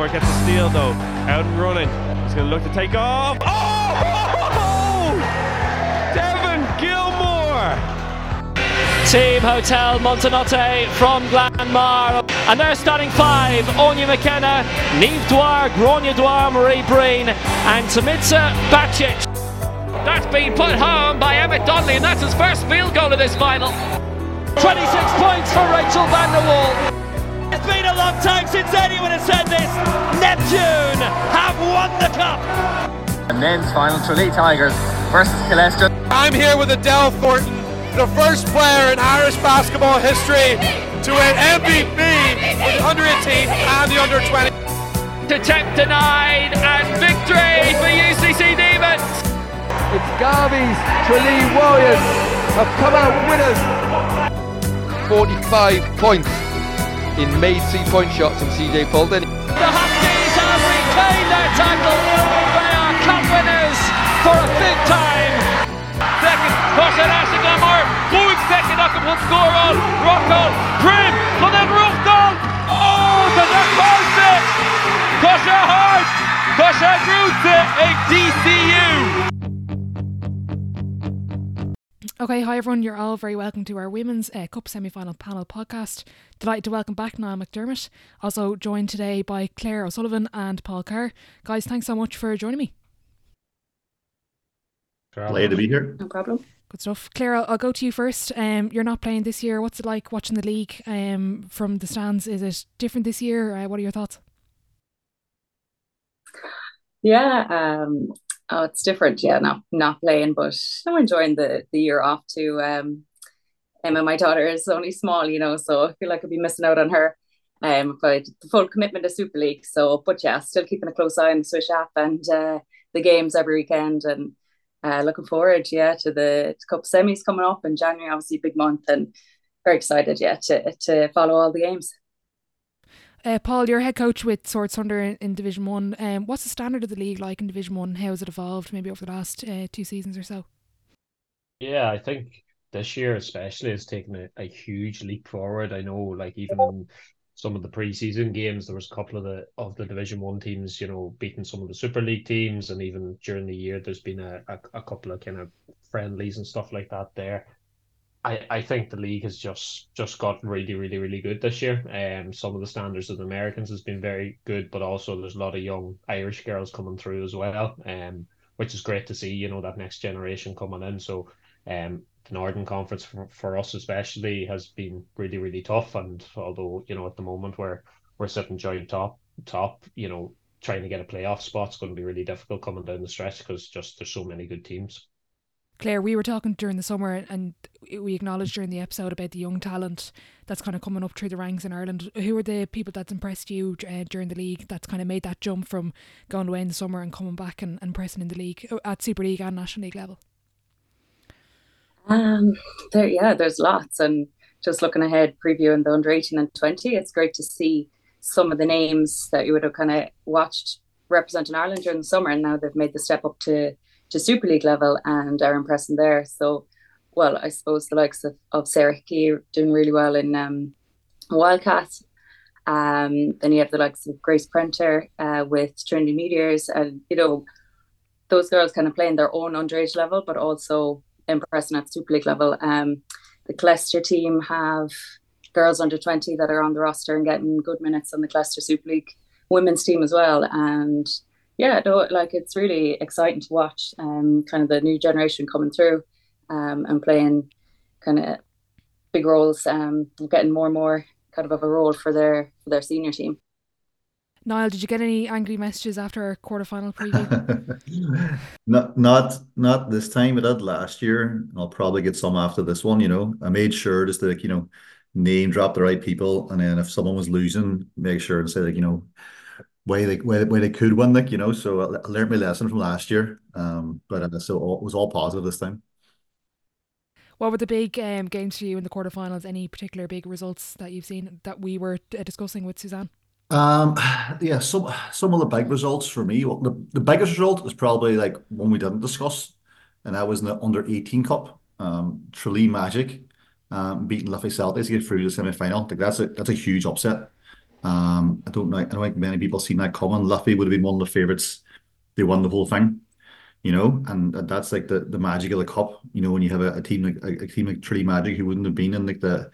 Gilmore gets a steal though. Out and running. He's going to look to take off. Oh! Devon Gilmore! Team Hotel Montenotte from Glanmire. And they're starting five. Onya McKenna, Neve Dwyer, Gronya Dwyer, Marie Breen, and Tamitsa Bacic. That's been put home by Emmett Donnelly, and that's his first field goal of this final. 26 points for Rachel van der Wal. Since anyone has said this. Neptune have won the cup. And men's final, Tralee Tigers versus Killester. I'm here with Adele Thornton, the first player in Irish basketball history to win MVP for the under 18 and the under 20. Attempt denied and victory for UCC Demons. It's Garvey's Tralee Warriors have come out winners. 45 points in made three-point shots from CJ Fulton. The Huskies have retained their title. They are cup winners for a fifth time. Second, Ashton Glamore. Going second, Ockham will score on. Rocco, Prim, then Ruchtal. Oh, the it. Caution hard. Caution roots. A DCU. Okay, hi everyone. You're all very welcome to our Women's uh, Cup semi final panel podcast. Delighted to welcome back Niall McDermott. Also joined today by Claire O'Sullivan and Paul Carr. Guys, thanks so much for joining me. Glad to be here. No problem. Good stuff. Claire, I'll, I'll go to you first. Um, you're not playing this year. What's it like watching the league um, from the stands? Is it different this year? Uh, what are your thoughts? Yeah, um, oh, it's different. Yeah, not not playing, but I'm enjoying the the year off too. Um, Emma, my daughter is only small, you know, so I feel like I'd be missing out on her. Um, but the full commitment to Super League. So, but yeah, still keeping a close eye on the Swish app and uh, the games every weekend, and uh, looking forward, yeah, to the Cup semis coming up in January. Obviously, big month, and very excited, yeah, to to follow all the games. Uh, Paul, you're head coach with Swords Thunder in, in Division One. Um, what's the standard of the league like in Division One? How has it evolved maybe over the last uh, two seasons or so? Yeah, I think this year especially has taken a, a huge leap forward. I know, like even in some of the preseason games, there was a couple of the of the Division One teams, you know, beating some of the Super League teams, and even during the year, there's been a, a, a couple of kind of friendlies and stuff like that there. I, I think the league has just just got really really really good this year. Um, some of the standards of the Americans has been very good, but also there's a lot of young Irish girls coming through as well. Um, which is great to see. You know that next generation coming in. So, um, the Northern Conference for, for us especially has been really really tough. And although you know at the moment we're we're sitting joint top top, you know trying to get a playoff spot's going to be really difficult coming down the stretch because just there's so many good teams. Claire, we were talking during the summer and we acknowledged during the episode about the young talent that's kind of coming up through the ranks in Ireland. Who are the people that's impressed you uh, during the league that's kind of made that jump from going away in the summer and coming back and, and pressing in the league uh, at Super League and National League level? Um, there, yeah, there's lots. And just looking ahead, previewing the under 18 and 20, it's great to see some of the names that you would have kind of watched representing Ireland during the summer. And now they've made the step up to to Super League level and are impressing there. So, well, I suppose the likes of, of Sarah Hickey doing really well in um, Wildcats. Um, then you have the likes of Grace Prenter uh, with Trinity Meteors, and you know, those girls kind of playing their own underage level, but also impressing at Super League level. Um, the Killester team have girls under 20 that are on the roster and getting good minutes on the Killester Super League women's team as well. And yeah, no, like it's really exciting to watch um, kind of the new generation coming through um, and playing kind of big roles, um, getting more and more kind of of a role for their for their senior team. Niall, did you get any angry messages after our quarterfinal preview? not not not this time. It did last year. I'll probably get some after this one. You know, I made sure just to like, you know name drop the right people, and then if someone was losing, make sure and say like you know way they way, way they could win, like you know. So I learned my lesson from last year. Um, but uh, so all, it was all positive this time. What were the big um, games for you in the quarterfinals? Any particular big results that you've seen that we were uh, discussing with Suzanne? Um, yeah, some some of the big results for me. Well, the, the biggest result is probably like one we didn't discuss, and that was in the under eighteen cup. Um, Tralee Magic um, beating Liffey Celtics to get through the semi final. Like that's a that's a huge upset. Um, I don't know. I don't think many people seen that coming. Liffey would have been one of the favourites. They won the whole thing, you know, and that's like the, magic of the cup. You know, when you have a, team like a, team like Tralee Magic who wouldn't have been in like the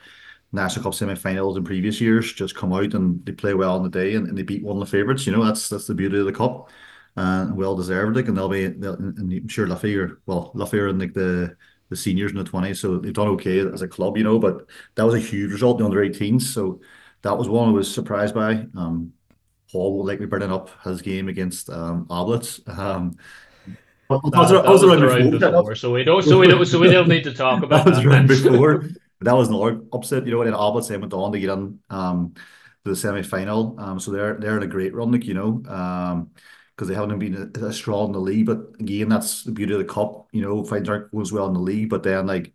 National Cup semi-finals in previous years, just come out and they play well on the day and, they beat one of the favourites. You know, that's that's the beauty of the cup, and well deserved. Like, and they'll be, and I'm sure Liffey or well, Liffey are in like the the seniors in the 20s, so they've done okay as a club, you know. But that was a huge result in the under 18s, so that was one I was surprised by. Um, Paul will likely bring up his game against um, Oblets. Um, that, was, that was, was around before, before so we don't, so we don't, so we don't need to talk about that. Was that around before. But that was another upset, you know. And then went on to get in um, to the semi final. Um, so they're they're in a great run, like you know. Um, because they haven't been as strong in the league. But again, that's the beauty of the cup. You know, finds aren't going as well in the league, but then like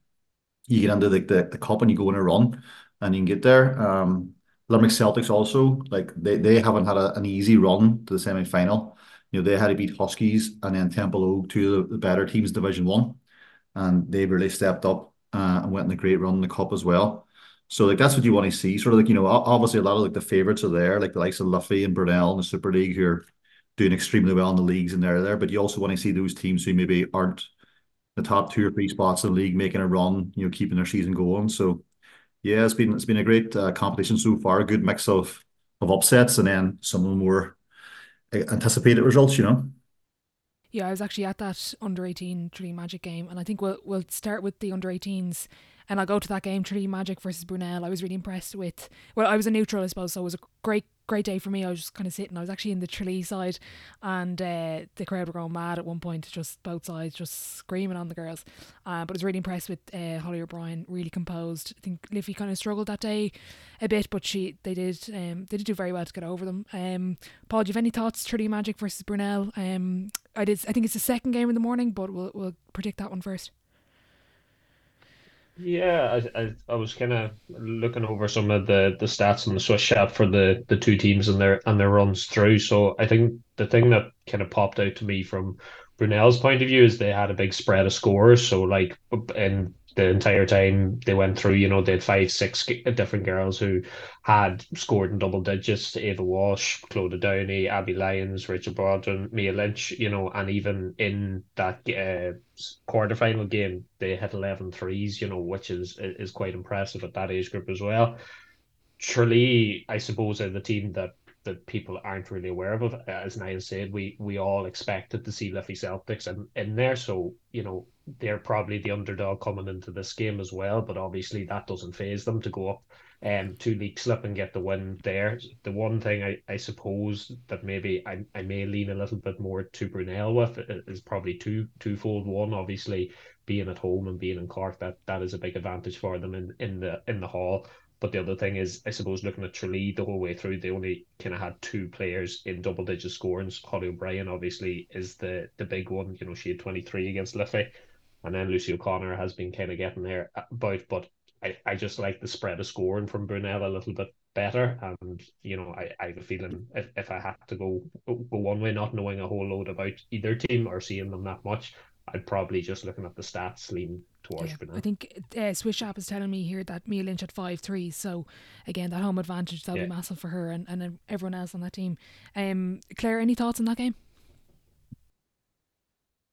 you get into the, the, the cup and you go in a run and you can get there. Um, Limerick Celtics also like they, they haven't had a, an easy run to the semi final. You know, they had to beat Huskies and then Templeogue, two of the, the better teams, Division One, and they really stepped up uh, and went in a great run in the cup as well. So like that's what you want to see. Sort of like you know, obviously a lot of like the favourites are there, like the likes of Liffey and Brunel in the Super League who are doing extremely well in the leagues and they're there. But you also want to see those teams who maybe aren't the top two or three spots in the league making a run, you know, keeping their season going. So yeah, it's been it's been a great uh, competition so far. A good mix of of upsets and then some of the more anticipated results. You know. Yeah, I was actually at that under eighteen Tralee Magic game, and I think we'll we'll start with the under 18s, and I'll go to that game Tralee Magic versus Brunel. I was really impressed with. Well, I was a neutral, I suppose, so it was a great great day for me. I was just kind of sitting. I was actually in the Tralee side, and uh, the crowd were going mad at one point, just both sides, just screaming on the girls. Uh, but I was really impressed with uh, Holly O'Brien, really composed. I think Liffey kind of struggled that day a bit, but she they did um, they did do very well to get over them. Um, Paul, do you have any thoughts? Tralee Magic versus Brunel. Um, I did. I think it's the second game in the morning, but we'll we'll predict that one first. Yeah, I, I, I was kind of looking over some of the, the stats on the Swish app for the, the two teams and their and their runs through. So I think the thing that kind of popped out to me from Brunel's point of view is they had a big spread of scores. So like in the entire time they went through, you know, they had five, six different girls who had scored in double digits. Ava Walsh, Clodagh Downey, Abby Lyons, Rachel Brodin, Mia Lynch, you know, and even in that uh, quarterfinal game, they hit 11 threes, you know, which is is quite impressive at that age group as well. Tralee, I suppose, are the team that that people aren't really aware of. As Niall said, we we all expected to see Liffey Celtics in, in there. So, you know, they're probably the underdog coming into this game as well. But obviously that doesn't phase them to go up um to Leixlip and get the win there. The one thing I, I suppose that maybe I, I may lean a little bit more to Brunel with is probably two twofold. One, obviously being at home and being in Cork, that that is a big advantage for them in, in the in the hall. But the other thing is, I suppose, looking at Tralee the whole way through, they only kind of had two players in double digit scores. Holly O'Brien, obviously, is the the big one. You know, she had 23 against Liffey. And then Lucy O'Connor has been kind of getting there about. But I, I just like the spread of scoring from Brunel a little bit better. And, you know, I, I have a feeling if, if I had to go, go one way, not knowing a whole load about either team or seeing them that much, I'd probably just looking at the stats lean towards yeah, I think uh, Swish App is telling me here that Mia Lynch had three. So again, that home advantage that'll yeah. be massive for her and, and everyone else on that team. Um, Claire, any thoughts on that game?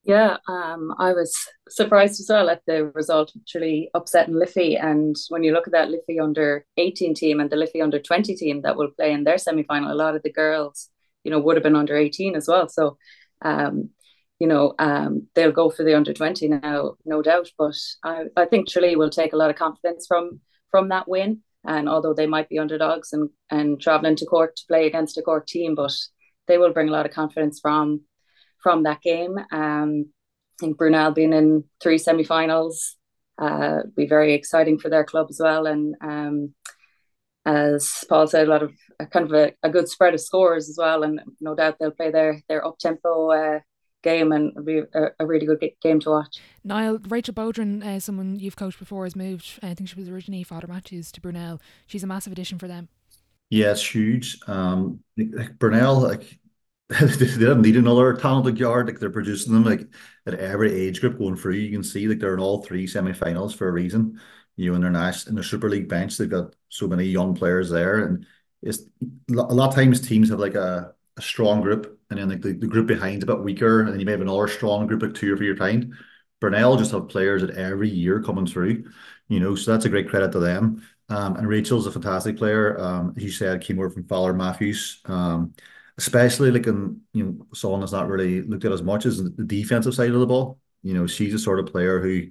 Yeah, um, I was surprised as well at the result, actually upsetting Liffey. And when you look at that Liffey under 18 team and the Liffey under 20 team that will play in their semi final, a lot of the girls, you know, would have been under 18 as well. So um, you know, um, they'll go for the under 20 now, no doubt. But I, I think Tralee will take a lot of confidence from from that win. And although they might be underdogs and, and traveling to Cork to play against a Cork team, but they will bring a lot of confidence from from that game. Um, I think Brunel being in three semi-finals uh, be very exciting for their club as well. And um, as Paul said, a lot of a kind of a, a, good spread of scores as well. And no doubt they'll play their their up tempo uh, game and it'll be a, a, really good game to watch. Niall, Rachel Bowdren, uh, someone you've coached before, has moved. I think she was originally Father Matthews to Brunel. She's a massive addition for them. Yeah, it's huge. Um, like Brunel, like they don't need another talented yard. Like they're producing them like at every age group going through. You can see like they're in all three semi-finals for a reason. You know, in their national in their Super League bench, they've got so many young players there, and it's a lot of times teams have like a, a strong group and then like the, the group behind's a bit weaker and then you may have another strong group like two or three behind. Brunel just have players at every year coming through, you know, so that's a great credit to them. Um, and Rachel's a fantastic player. Um, as you said, came over from Father Matthews. Um, especially like in you know someone that's not really looked at as much as the defensive side of the ball. You know, she's a sort of player who,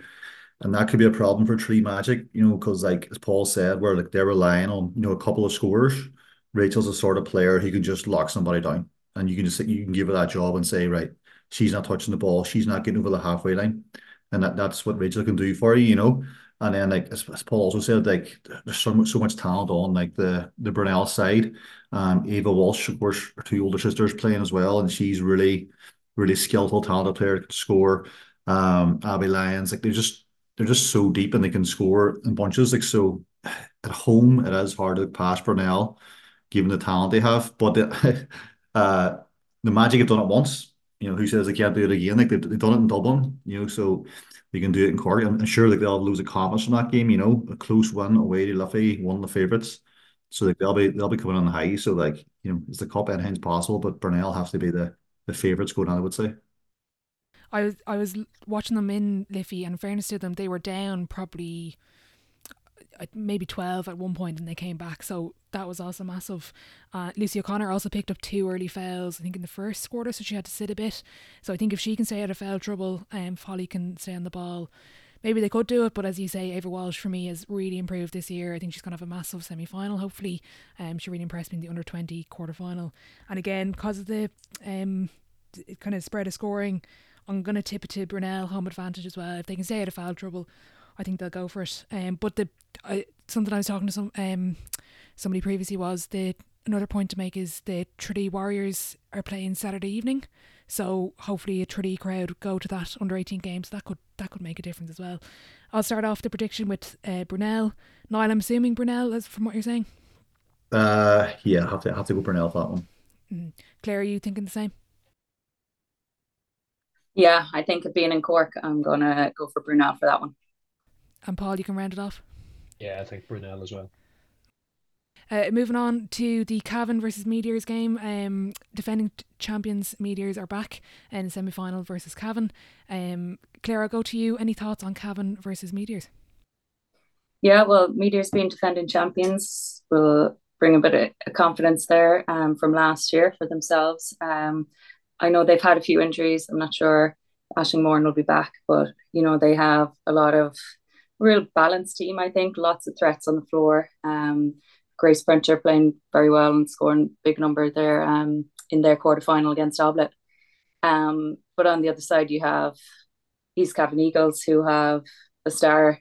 and that could be a problem for Tralee Magic. You know, because like as Paul said, where like they're relying on you know a couple of scorers. Rachel's a sort of player who can just lock somebody down, and you can just you can give her that job and say, right, she's not touching the ball, she's not getting over the halfway line, and that, that's what Rachel can do for you. You know, and then like as, as Paul also said, like there's so much so much talent on like the the Brunel side. Um, Ava Walsh, of course, her two older sisters playing as well, and she's really, really skillful, talented player, can score. Um, Abby Lyons, like they're just they're just so deep and they can score in bunches. Like so, at home it is hard to pass Brunel, given the talent they have. But the, uh, the Magic have done it once. You know, who says they can't do it again? Like they've, they've done it in Dublin. You know, so they can do it in Cork. I'm sure like they'll lose a confidence from that game. You know, a close win away to Liffey, one of the favourites. So like they'll be they'll be coming on the high. So like you know, is the cup anything's possible, but Brunel have to be the the favourites going on. I would say. I was I was watching them in Liffey, and in fairness to them, they were down probably maybe 12 at one point and they came back. So that was also massive. Uh, Lucy O'Connor also picked up two early fouls I think in the first quarter so she had to sit a bit. So I think if she can stay out of foul trouble um, Holly can stay on the ball. Maybe they could do it but as you say Ava Walsh for me has really improved this year. I think she's going to have a massive semi-final hopefully. Um, she really impressed me in the under 20 quarter final and again because of the um, kind of spread of scoring I'm going to tip it to Brunel home advantage as well. If they can stay out of foul trouble I think they'll go for it. Um, but the I, something I was talking to some um somebody previously was the another point to make is the Tralee Warriors are playing Saturday evening, so hopefully a Tralee crowd go to that under eighteen games. That could that could make a difference as well. I'll start off the prediction with uh, Brunel. Niall, I'm assuming Brunel, as from what you're saying. Uh, yeah, I have to have to go Brunel for that one. Mm. Claire, are you thinking the same? Yeah, I think it being in Cork, I'm gonna go for Brunel for that one. And Paul, you can round it off. Yeah, I think Brunel as well. Uh, moving on to the Cavan versus Meteors game. Um, defending champions Meteors are back in the semi final versus Cavan. Um, Claire, I'll go to you. Any thoughts on Cavan versus Meteors? Yeah, well, Meteors being defending champions will bring a bit of confidence there um, from last year for themselves. Um, I know they've had a few injuries. I'm not sure Ashling Moran will be back, but you know they have a lot of real balanced team, I think. Lots of threats on the floor. Um, Grace Printer playing very well and scoring big number there um, in their quarter final against Oblet. Um, but on the other side, you have East Cavan Eagles, who have a star,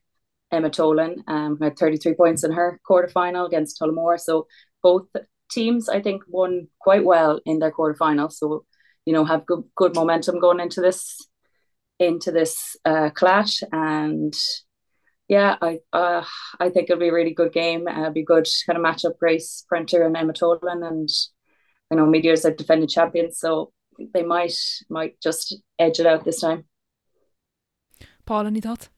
Emma Tolan, um, who had 33 points in her quarter final against Tullamore. So both teams, I think, won quite well in their quarter final. So, you know, have good, good momentum going into this into this uh, clash and yeah, I uh, I think it'll be a really good game. Uh, be good kind of match up Grace Printer and Emma Tolan, and you know Meteors are defending champions, so they might might just edge it out this time. Paul, any thoughts?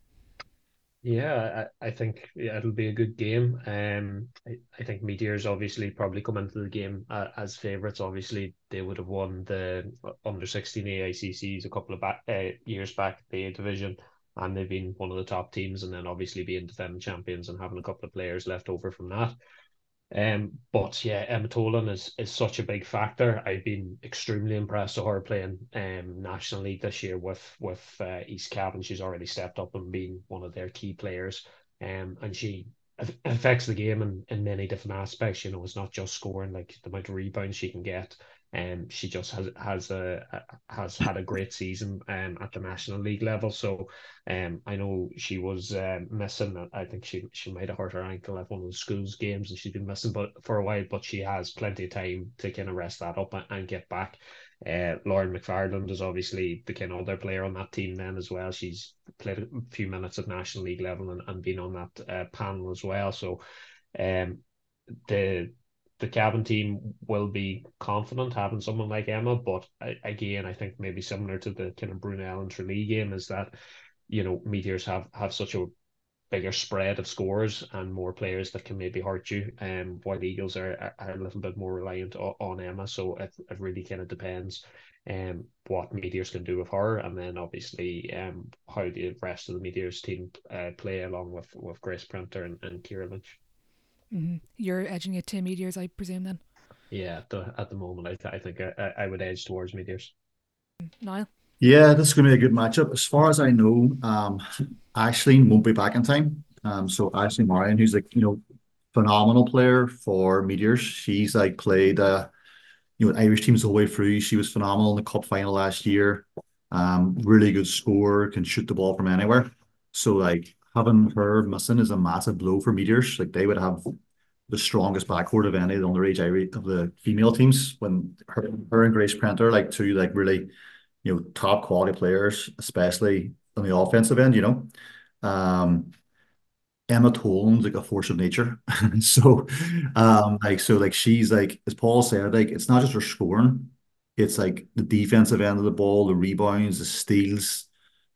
Yeah, I, I think yeah, it'll be a good game. Um, I, I think Meteors obviously probably come into the game uh, as favourites. Obviously, they would have won the under sixteen AICCs a couple of back, uh, years back, the A division and they've been one of the top teams, and then obviously being defending champions and having a couple of players left over from that. Um, but yeah, Emma Tolan is is such a big factor. I've been extremely impressed with her playing um National League this year with with uh, East Cavan. She's already stepped up and been one of their key players. Um, and she affects the game in, in many different aspects. You know, it's not just scoring, like the amount of rebounds she can get, um, she just has has a, has had a great season um, at the national league level. So um, I know she was um, missing. I think she she might have hurt her ankle at one of the schools games, and she's been missing but for a while. But she has plenty of time to kind of rest that up and, and get back. Uh, Lauren McFarland is obviously the kind of other player on that team then as well. She's played a few minutes at national league level and, and been on that uh, panel as well. So um, the the Cavan team will be confident having someone like Emma, but again, I think maybe similar to the kind of Brunel and Tralee game is that you know Meteors have have such a bigger spread of scores and more players that can maybe hurt you. Um, while the Eagles are, are a little bit more reliant on, on Emma, so it, it really kind of depends um what Meteors can do with her, and then obviously um how the rest of the Meteors team uh, play along with with Grace Printer and, and Kira Lynch. Mm-hmm. You're edging it to Meteors, I presume, then. Yeah, at the, at the moment, I, th- I think I, I would edge towards Meteors. Niall. Yeah, this is going to be a good matchup. As far as I know, um, Ashleen won't be back in time. Um, so Ashling Moran, who's like you know phenomenal player for Meteors, she's like played uh, you know Irish teams the whole way through. She was phenomenal in the cup final last year. Um, really good scorer, can shoot the ball from anywhere. So like having her missing is a massive blow for Meteors. Like they would have the strongest backcourt of any of the underage of the female teams when her, her and Grace Printer like two like really you know top quality players, especially on the offensive end. You know, um, Emma Tolan's like a force of nature. so, um, like so, like she's like as Paul said, like it's not just her scoring, it's like the defensive end of the ball, the rebounds, the steals.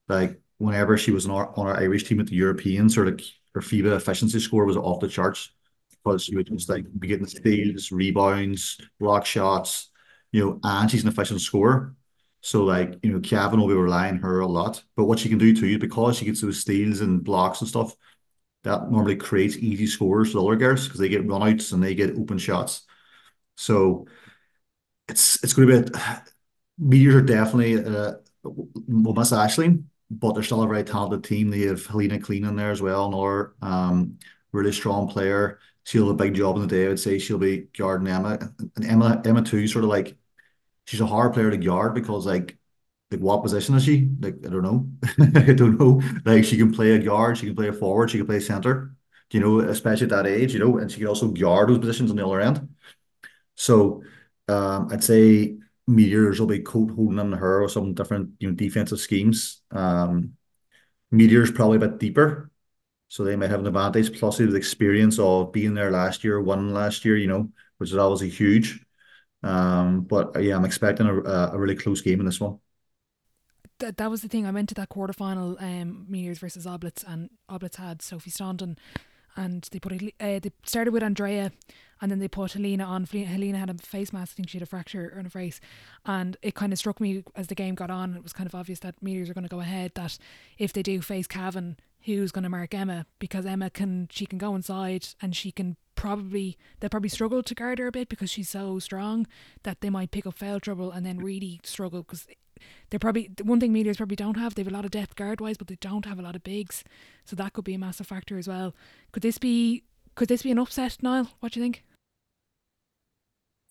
Like whenever she was on our on our Irish team at the Europeans, or like her FIBA efficiency score was off the charts because she would just like be getting steals, rebounds, block shots, you know, and she's an efficient scorer. So like, you know, Cavan will be relying her a lot. But what she can do too because she gets those steals and blocks and stuff, that normally creates easy scores for the other girls because they get runouts and they get open shots. So it's it's going to be a, Meteors are definitely uh, will miss Ashleen, but they're still a very talented team. They have Helena Clean in there as well, another um, really strong player. She'll have a big job in the day. I would say she'll be guarding Emma and Emma Emma too. Sort of like she's a hard player to guard because like like what position is she? Like I don't know. I don't know. Like she can play a guard, she can play a forward, she can play center. You know, especially at that age, you know, and she can also guard those positions on the other end. So um, I'd say Meteors will be coat holding on her or some different, you know, defensive schemes. Um, Meteors probably a bit deeper, so they might have an advantage. Plus, the experience of being there last year, winning last year, you know, which is obviously huge. Um, but yeah, I'm expecting a, a really close game in this one that that was the thing. I went to that quarterfinal, um, Meteors versus Oblats, and Oblats had Sophie Staunton, and they put uh, they started with Andrea, and then they put Helena on. Helena had a face mask. I think she had a fracture on her face, and it kind of struck me as the game got on. It was kind of obvious that Meteors are going to go ahead. That if they do face Cavan, who's going to mark Emma because Emma can she can go inside and she can probably they'll probably struggle to guard her a bit because she's so strong that they might pick up foul trouble and then really struggle because they're probably the one thing Meteors probably don't have. They have a lot of depth guard wise, but they don't have a lot of bigs, so that could be a massive factor as well. Could this be could this be an upset, Niall? What do you think?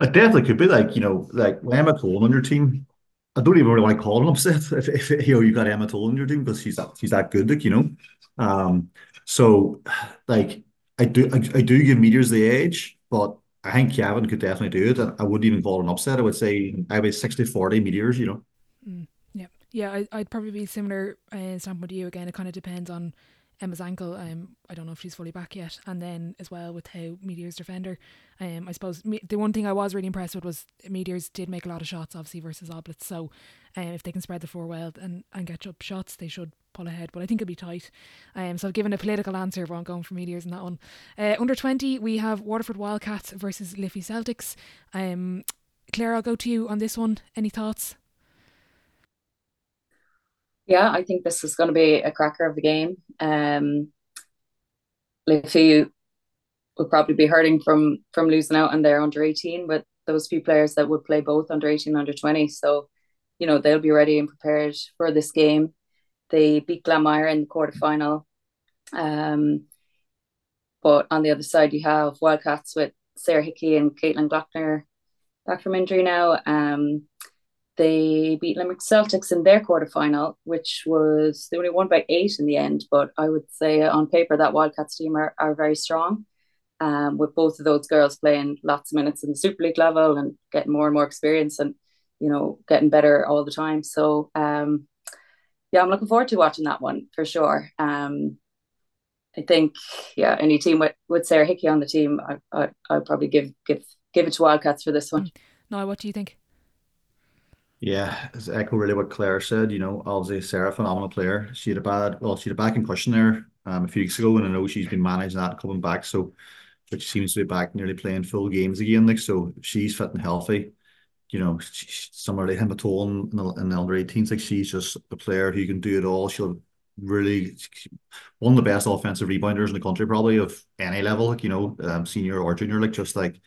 It definitely could be like you know like Emma Cole on your team. I don't even really want to call an upset if, if you know you got Emma Toll on your team because she's that she's that good, like you know. Um, so like I do I, I do give Meteors the edge, but I think Cavan could definitely do it. And I wouldn't even call it an upset. I would say I would 60 40 Meteors, you know. Yeah, I, I'd probably be similar uh, standpoint to you again. It kind of depends on Emma's ankle. Um, I don't know if she's fully back yet, and then as well with how Meteors defender. Um, I suppose me, the one thing I was really impressed with was Meteors did make a lot of shots, obviously versus Oblats. So, um, if they can spread the four well and and get up shots, they should pull ahead. But I think it'll be tight. Um, so I've given a political answer, but going for Meteors in that one. Uh, under twenty, we have Waterford Wildcats versus Liffey Celtics. Um, Claire, I'll go to you on this one. Any thoughts? Yeah, I think this is going to be a cracker of a game. Um, Liffey will probably be hurting from from losing out on their under eighteen with those few players that would play both under eighteen and under twenty. So, you know, they'll be ready and prepared for this game. They beat Glanmire in the quarterfinal. Um, but on the other side, you have Wildcats with Sarah Hickey and Caitlin Glockner back from injury now. Um, they beat Limerick Celtics in their quarterfinal, which was they only won by eight in the end. But I would say on paper that Wildcats team are, are very strong. Um, with both of those girls playing lots of minutes in the Super League level and getting more and more experience and you know getting better all the time. So um, yeah, I'm looking forward to watching that one for sure. Um, I think yeah, any team with, with Sarah Hickey on the team, I I I'd probably give give give it to Wildcats for this one. No, what do you think? Yeah, it's echo really what Claire said. You know, obviously Sarah, phenomenal player. She had a bad, well, she had a back concussion there um, a few weeks ago, and I know she's been managing that coming back. So, but she seems to be back nearly playing full games again. Like so, she's fit and healthy. You know, somewhere like Emma Tolan in the, in the under 18s, like she's just a player who can do it all. She'll really one of the best offensive rebounders in the country, probably of any level, like you know, um, senior or junior, like just like,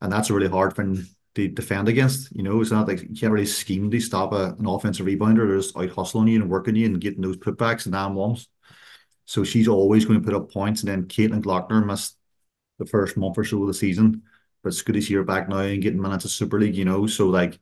and that's a really hard thing defend against. You know, it's not like you can't really scheme to stop a, an offensive rebounder. They're just out hustling you and working you and getting those putbacks and damn ones. So she's always going to put up points. And then Caitlin Glockner missed the first month or so of the season, but it's good to see her back now and getting minutes of Super League, you know. So like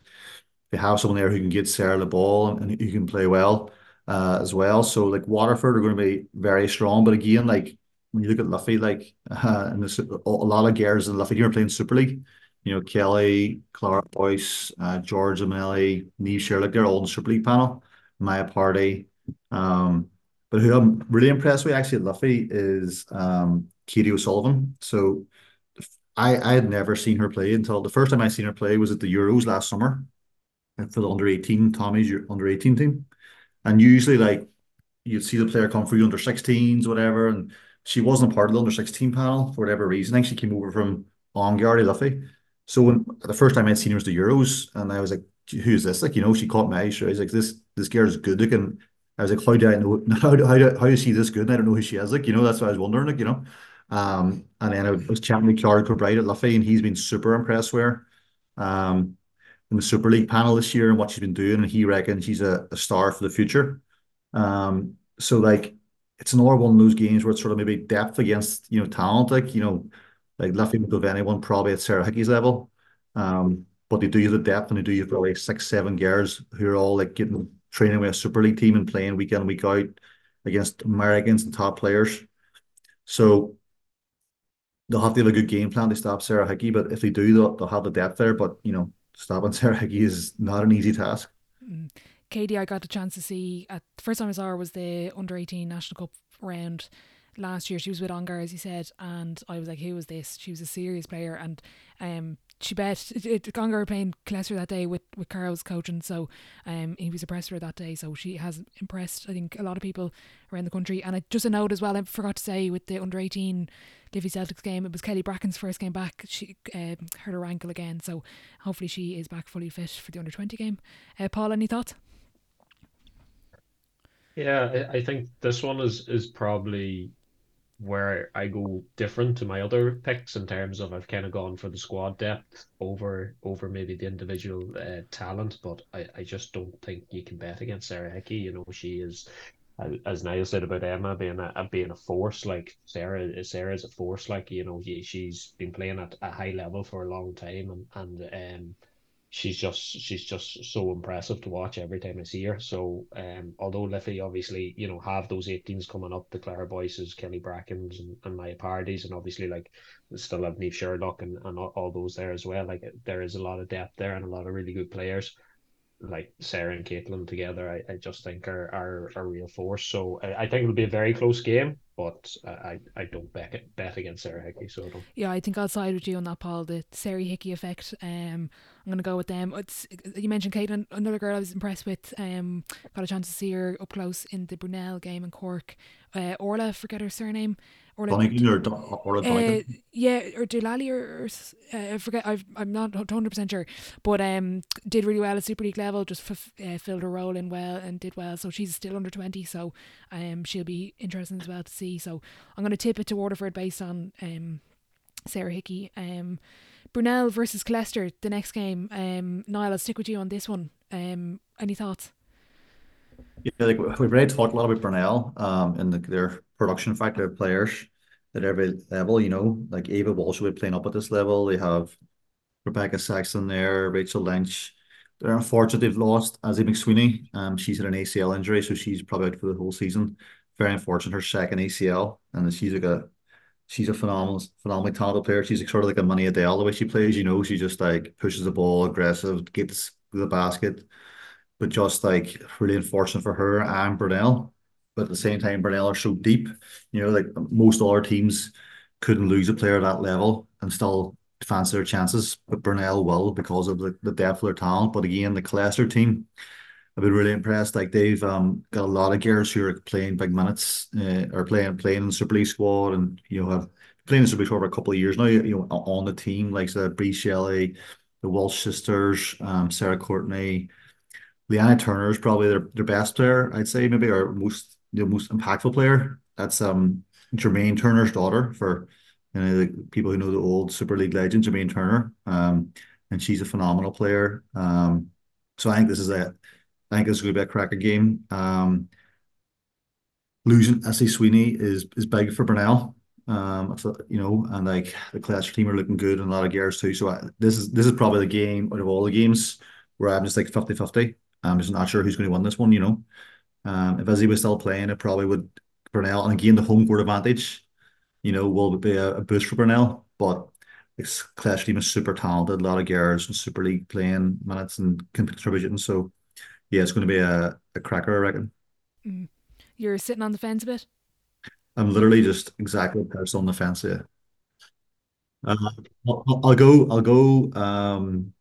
they have someone there who can get Sarah the ball and, and who can play well uh, as well. So like Waterford are going to be very strong. But again, like when you look at Liffey, like uh, and a lot of gears in Liffey here playing Super League. You know, Kelly, Clara Boyce, uh, George Amelli, Neve Sherlock, they're all in the Super League panel. Maya Party. Um, but who I'm really impressed with actually at Liffey is um, Katie O'Sullivan. So I, I had never seen her play until the first time I seen her play was at the Euros last summer for the under 18, Tommy's under 18 team. And usually, like, you'd see the player come through under 16s, whatever, and she wasn't a part of the under 16 panel for whatever reason. I think she came over from Ongardy Liffey. So when the first time I'd seen her was the Euros, and I was like, "Who's this?" Like, you know, she caught my eye. I was like, "This this girl is good looking." I was like, "How do I know? How do how do, how is she this good?" And I don't know who she is. Like, you know, that's what I was wondering. Like, you know, um, and then I was chatting with Charlie Kilbride at Liffey, and he's been super impressed with her. Um, in the Super League panel this year and what she's been doing, and he reckons she's a, a star for the future. Um, so like it's another one of those games where it's sort of maybe depth against you know talent, like you know, like would have anyone probably at Sarah Hickey's level. Um, but they do have the depth and they do have probably six, seven girls who are all like getting training with a Super League team and playing week in, week out against Americans and top players. So they'll have to have a good game plan to stop Sarah Hickey, but if they do, they'll, they'll have the depth there. But you know, stopping Sarah Hickey is not an easy task. Mm. Katie, I got the chance to see at the first time I saw her was the under 18 National Cup round last year. She was with Ongar, as you said, and I was like, who was this? She was a serious player, and um, she bet it, Ongar playing Killester that day with with Carl's coaching, so um, he was with her that day. So she has impressed, I think, a lot of people around the country. And I just a note as well, I forgot to say with the under 18 Liffey Celtics game. It was Kelly Bracken's first game back. She uh, hurt her ankle again, so hopefully she is back fully fit for the under 20 game. Uh, Paul, any thoughts? Yeah, I think this one is is probably where I go different to my other picks in terms of I've kind of gone for the squad depth over over maybe the individual uh, talent, but I, I just don't think you can bet against Sarah Hickey. You know, she is as Niall said about Emma being a being a force, like Sarah Sarah is a force, like you know she's been playing at a high level for a long time, and and um, she's just she's just so impressive to watch every time I see her. So um, although Liffey obviously you know have those 18s coming up, the Clara Boyces, Kelly Brackens, and, and Maya Parties, and obviously like still have Neve Sherlock and, and all those there as well. Like there is a lot of depth there and a lot of really good players like Sarah and Caitlin together, I, I just think are, are a real force. So I, I think it'll be a very close game, but I, I don't bet, bet against Sarah Hickey. So I don't. Yeah, I think I'll side with you on that, Paul. The Sarah Hickey effect. Um, I'm to go with them. It's you mentioned Caitlin, another girl I was impressed with. Um, got a chance to see her up close in the Brunel game in Cork. Uh, Orla, forget her surname. Or or, or uh, yeah, or Delali or, or uh, I forget. i am not hundred percent sure, but um, did really well at Super League level. Just f- uh, filled her role in well and did well. So she's still under twenty. So um, she'll be interesting as well to see. So I'm going to tip it to Waterford based on um, Sarah Hickey. Um, Brunel versus Killester, the next game. Um, Niall, I'll stick with you on this one. Um, any thoughts? Yeah, like we've already talked a lot about Brunel um, and the, their production factor players at every level. You know, like Ava Walsh will be playing up at this level. They have Rebecca Sexton there, Rachel Lynch. They're unfortunate they've lost Izzy McSweeney. Um, she's had an ACL injury, so she's probably out for the whole season. Very unfortunate, her second ACL, and she's like a she's a phenomenal, phenomenally talented player. She's like, sort of like a Money Adele the way she plays. You know, she just like pushes the ball, aggressive, gets the basket but just like really unfortunate for her and Brunel. But at the same time, Brunel are so deep, you know, like most other teams couldn't lose a player at that level and still fancy their chances. But Brunel will because of the, the depth of their talent. But again, the Clester team, I've been really impressed. Like they've um, got a lot of girls who are playing big minutes, uh, or playing playing in the Super League squad, and you know have playing in the Super League for a couple of years now. You know, on the team, like the Bree Shelley, the Walsh sisters, um, Sarah Courtney, Leanna Turner is probably their, their best player, I'd say, maybe or most the most impactful player. That's um Jermaine Turner's daughter for you know the people who know the old Super League legend, Jermaine Turner. Um, and she's a phenomenal player. Um, so I think this is a I think this is going to be a cracker game. Um, losing Essie Sweeney is is big for Brunel. Um, you know, and like the Killester team are looking good and a lot of gears too. So I, this is this is probably the game out of all the games where I'm just like 50-50. I'm just not sure who's going to win this one, you know. Um, if Izzy was still playing, it probably would Brunel. And again, the home court advantage, you know, will be a, a boost for Brunel. But this Clash team is super talented, a lot of girls and Super League playing minutes and contributing. So yeah, it's going to be a, a cracker, I reckon. Mm. You're sitting on the fence a bit? I'm literally just exactly person on the fence here. Uh, I'll, I'll, go. I'll go. Um,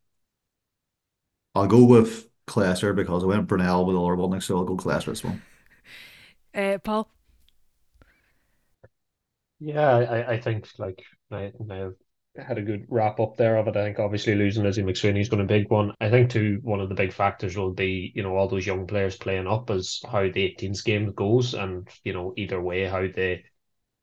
I'll go with Killester because I went Brunel with Oliver Butnick, so I'll go Killester as well. Uh, Paul. Yeah, I, I think like I, I had a good wrap up there of it. I think obviously losing Lizzie McSweeney is going to be a big one. I think too one of the big factors will be you know all those young players playing up as how the 18s game goes, and you know either way how they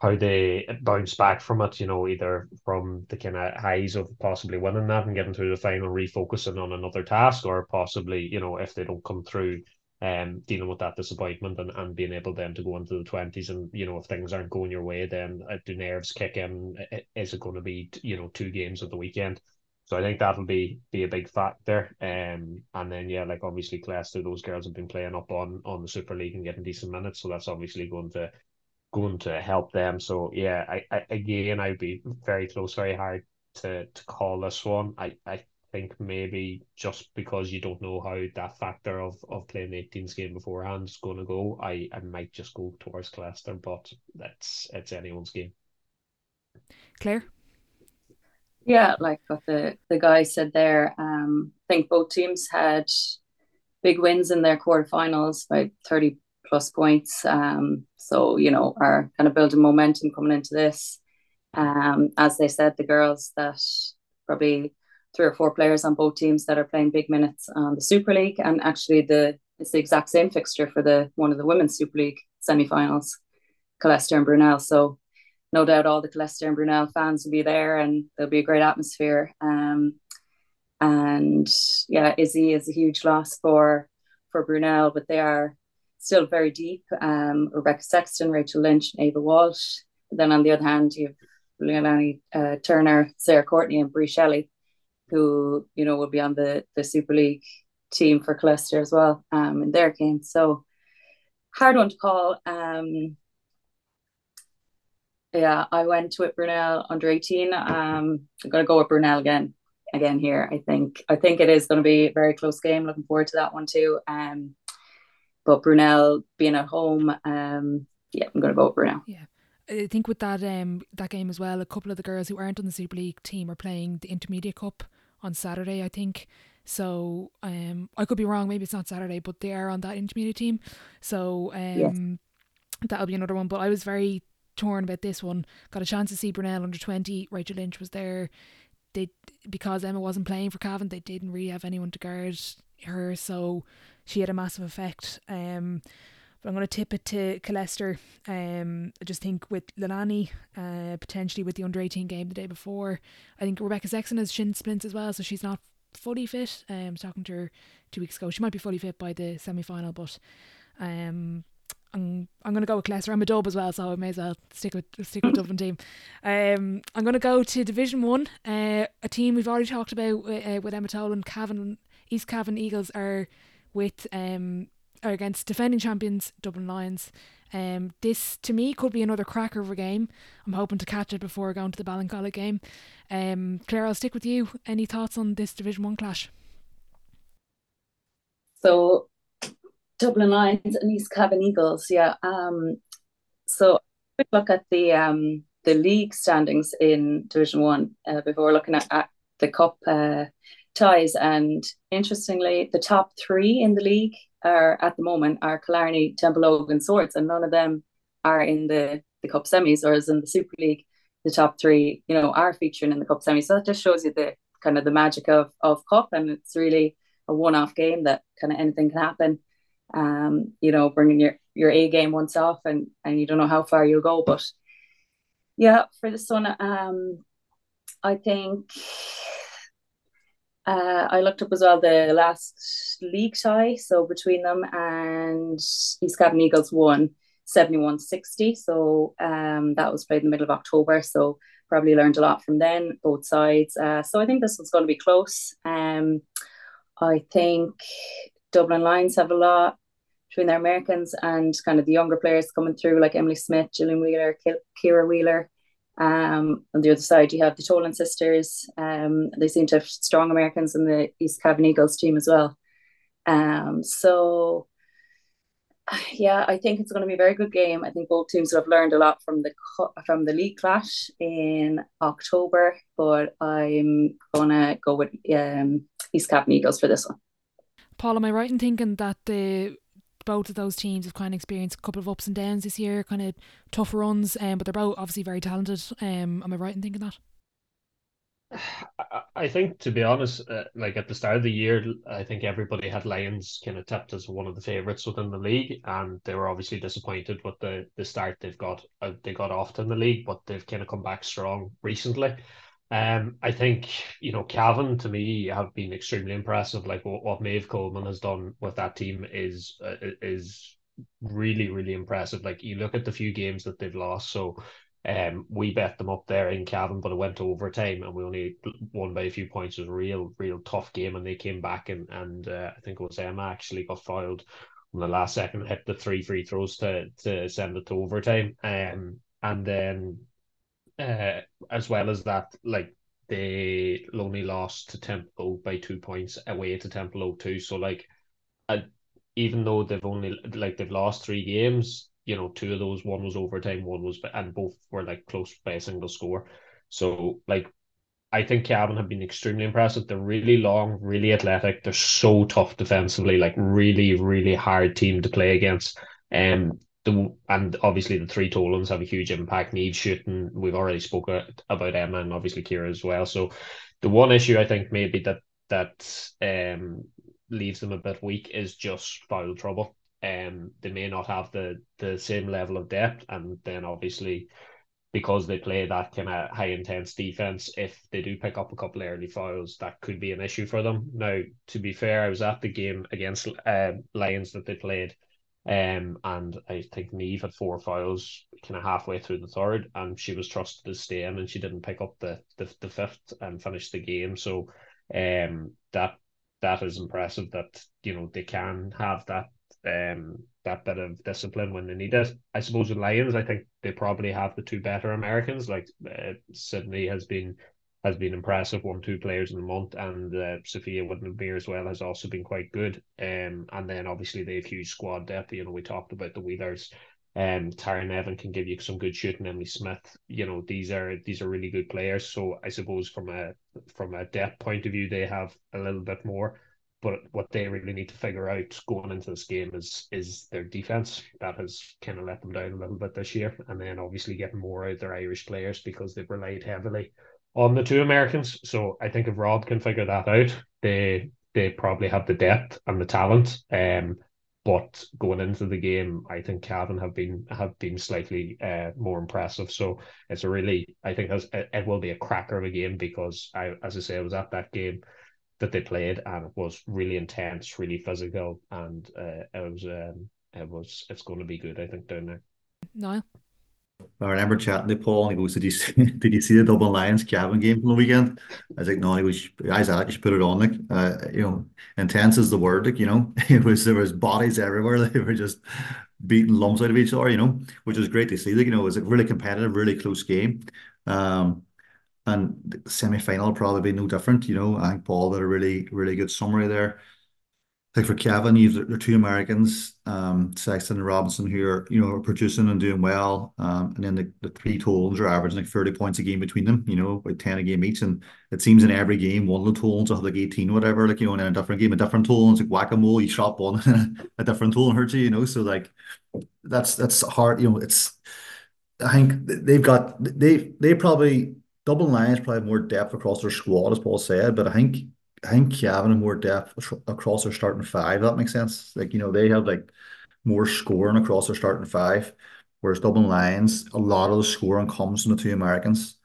how they bounce back from it. You know either from the kind of highs of possibly winning that and getting through the final, refocusing on another task, or possibly you know if they don't come through um, dealing with that disappointment and, and being able then to go into the twenties and you know if things aren't going your way then uh, do nerves kick in is it going to be you know two games at the weekend so I think that'll be be a big factor um and then yeah like obviously Killester those girls have been playing up on on the Super League and getting decent minutes so that's obviously going to going to help them so yeah I, I again I'd be very close very hard to to call this one I I think maybe just because you don't know how that factor of, of playing the 18s game beforehand is going to go, I, I might just go towards Killester, but that's it's anyone's game. Claire? Yeah, like what the, the guy said there, um, I think both teams had big wins in their quarterfinals by 30 plus points. Um, so, you know, are kind of building momentum coming into this. Um, as they said, the girls that probably three or four players on both teams that are playing big minutes on the Super League, and actually the it's the exact same fixture for the one of the women's Super League semi-finals, Killester and Brunel. So no doubt all the Killester and Brunel fans will be there, and there'll be a great atmosphere. Um, and yeah, Izzy is a huge loss for for Brunel, but they are still very deep. Um, Rebecca Sexton, Rachel Lynch, Ava Walsh. then on the other hand, you have Leonie uh, Turner, Sarah Courtney, and Bree Shelley who you know will be on the the Super League team for Killester as well um, in their game. So hard one to call. Um, yeah, I went with Brunel under 18. Um, I'm gonna go with Brunel again again here. I think I think it is gonna be a very close game. Looking forward to that one too. Um, but Brunel being at home, um, yeah, I'm gonna go with Brunel. Yeah. I think with that um that game as well, a couple of the girls who aren't on the Super League team are playing the Intermediate Cup on Saturday, I think. So um, I could be wrong. Maybe it's not Saturday, but they are on that intermediate team. So um, yes. that'll be another one. But I was very torn about this one. Got a chance to see Brunel under twenty. Rachel Lynch was there. They because Emma wasn't playing for Cavan, they didn't really have anyone to guard her, so she had a massive effect. Um, but I'm going to tip it to Killester. Um, I just think with Lilani, uh, potentially with the under 18 game the day before, I think Rebecca Sexton has shin splints as well, so she's not fully fit. Um, I was talking to her two weeks ago. She might be fully fit by the semi final, but um, I'm I'm gonna go with Cleicester. I'm a dub as well, so I may as well stick with stick with Dublin team. Um, I'm gonna go to Division One. Uh, a team we've already talked about uh, with Emma Tolan. Cavan East Cavan Eagles are with um or against defending champions Dublin Lions. Um, this to me could be another cracker of a game. I'm hoping to catch it before going to the Ballincollig game. Um, Claire, I'll stick with you. Any thoughts on this Division One clash? So, Dublin Lions and East Cavan Eagles, yeah. Um, so quick look at the um the league standings in Division One uh, before looking at, at the cup uh, ties. And interestingly, the top three in the league are at the moment are Killarney, Templeogue, and Swords, and none of them are in the the cup semis, whereas in the Super League, the top three, you know, are featuring in the cup semis. So that just shows you the kind of the magic of of cup, and it's really a one off game that kind of anything can happen. Um, you know, bringing your your A game once off, and and you don't know how far you'll go, but yeah, for this one, um, I think uh, I looked up as well the last league tie, so between them and East Cavan Eagles won 71 60. So um, that was played in the middle of October. So probably learned a lot from then, both sides. Uh, so I think this one's going to be close. Um, I think Dublin Lions have a lot between their Americans and kind of the younger players coming through, like Emily Smith, Gillian Wheeler, Kira Wheeler. Um, on the other side, you have the Tolan sisters. Um, they seem to have strong Americans in the East Cavan Eagles team as well. Um, so yeah, I think it's going to be a very good game. I think both teams have learned a lot from the from the league clash in October, but I'm gonna go with um, East Cavan Eagles for this one. Paul, am I right in thinking that the both of those teams have kind of experienced a couple of ups and downs this year, kind of tough runs, um, but they're both obviously very talented. Um, am I right in thinking that? I think, to be honest, uh, like at the start of the year, I think everybody had Lions kind of tipped as one of the favourites within the league, and they were obviously disappointed with the the start they've got. Uh, they got off in the league, but they've kind of come back strong recently. Um, I think you know Cavan to me have been extremely impressive. Like what, what Maeve Coleman has done with that team is uh, is really really impressive. Like you look at the few games that they've lost, so um, we bet them up there in Cavan, but it went to overtime and we only won by a few points. It was a real, real tough game, and they came back and and uh, I think it was Emma actually got fouled on the last second, hit the three free throws to to send it to overtime. Um, and then uh, as well as that, like they only lost to Temple by two points away to Temple too. So like, uh, even though they've only like they've lost three games, you know, two of those, one was overtime, one was, and both were like close by a single score. So, like, I think Cavan have been extremely impressive. They're really long, really athletic. They're so tough defensively, like really, really hard team to play against. Um, the and obviously the three Tolans have a huge impact. Need shooting. We've already spoke about Emma and obviously Kira as well. So, the one issue I think maybe that that um leaves them a bit weak is just foul trouble um, they may not have the the same level of depth, and then obviously because they play that kind of high intense defense, if they do pick up a couple early fouls, that could be an issue for them. Now, to be fair, I was at the game against uh, Lions that they played, um, and I think Neve had four fouls kind of halfway through the third, and she was trusted to stay in, and she didn't pick up the the, the fifth and finish the game. So, um, that that is impressive that you know they can have that um, that bit of discipline when they need it. I suppose with Lions, I think they probably have the two better Americans. Like uh, Sydney has been has been impressive, won two players in a month, and uh, Sophia Wittenberg as well has also been quite good. Um, and then obviously they have huge squad depth. You know, we talked about the Wheelers. Um, Tara Nevin can give you some good shooting. Emily Smith, you know, these are these are really good players. So I suppose from a from a depth point of view, they have a little bit more. But what they really need to figure out going into this game is is their defense. That has kind of let them down a little bit this year, and then obviously getting more out of their Irish players because they've relied heavily on the two Americans. So I think if Rob can figure that out, they they probably have the depth and the talent. Um, but going into the game, I think Cavan have been have been slightly uh, more impressive. So it's a really, I think it will be a cracker of a game because I, as I say, I was at that game that they played, and it was really intense, really physical, and uh, it was um, it was it's going to be good, I think, down there. Niall. I remember chatting to Paul and he goes, Did you see, did you see the Dublin Lions Cavan game from the weekend? I was like, No, he was that you should put it on like uh, you know, intense is the word, like, you know. It was there was bodies everywhere, they were just beating lumps out of each other, you know, which was great to see. Like, you know, it was a really competitive, really close game. Um and the semi final probably be no different. You know, I think Paul did a really, really good summary there. Like for Cavan, you've the two Americans, um, Sexton and Robinson, who are you know are producing and doing well, um, and then the, the three Tolans are averaging like thirty points a game between them, you know, about ten a game each, and it seems in every game one of the Tolans will have like eighteen whatever, like you know, in a different game, a different Tolan, like whack a mole, you shot one, a different Tolan hurts you, you know, so like that's that's hard, you know, it's I think they've got they they probably Dublin Lions probably more depth across their squad, as Paul said, but I think I think Cavan have more depth across their starting five. That makes sense. Like, you know, they have like more scoring across their starting five, whereas Dublin Lions, a lot of the scoring comes from the two Americans.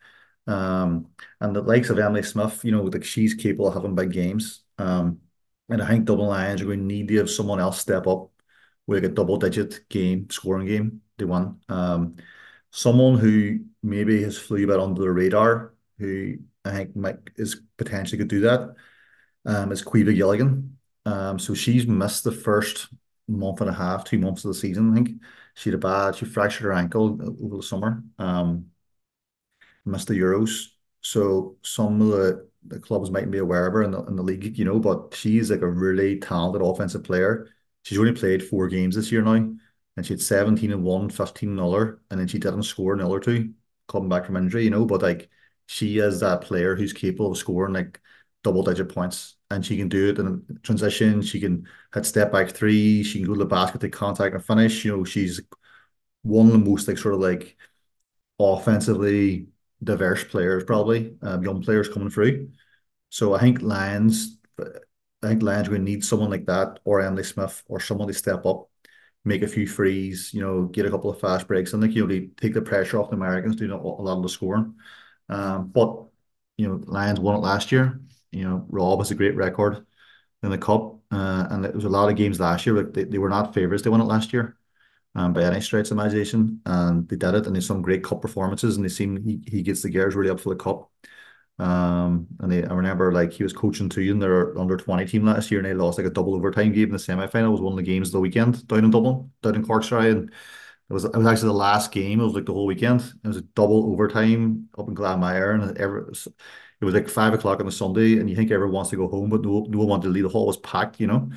Um, and the likes of Emily Smith, you know, like she's capable of having big games. Um, and I think Dublin Lions are going to need to have someone else step up with like a double digit game, scoring game, they won. Um, someone who maybe has flew a bit under the radar, who I think might is potentially could do that is Caoimhe Gilligan. Um, so she's missed the first month and a half, two months of the season. I think she had a bad, she fractured her ankle over the summer. Um, missed the Euros. So some of the, the clubs might be aware of her in the, in the league, you know, but she's like a really talented offensive player. She's only played four games this year now, and she had 17 and 1, 15 and other, and then she didn't score another two coming back from injury, you know, but like she is that player who's capable of scoring like double digit points and she can do it in a transition. She can hit step back three. She can go to the basket, take contact and finish. You know, she's one of the most like sort of like offensively diverse players, probably um, young players coming through. So I think Lions, I think Lions going to need someone like that, or Emily Smith, or someone to step up, make a few frees, you know, get a couple of fast breaks, and like you know, they take the pressure off the Americans doing a lot of the scoring. Um, but you know, Lions won it last year. You know, Rob has a great record in the cup, uh, and there was a lot of games last year. Like they, they were not favourites; they won it last year, um, by any stretch of imagination, and they did it. And there's some great cup performances, and they seem he, he gets the gears really up for the cup. Um, and they, I remember like he was coaching too in their under twenty team last year, and they lost like a double overtime game in the semi final. Was one of the games of the weekend down in Dublin, down in Cork, sorry, and it was it was actually the last game. It was like the whole weekend. It was a double overtime up in Glanmire, and ever it was like five o'clock on a Sunday, and you think everyone wants to go home, but no, no one wanted to leave. The hall was packed, you know.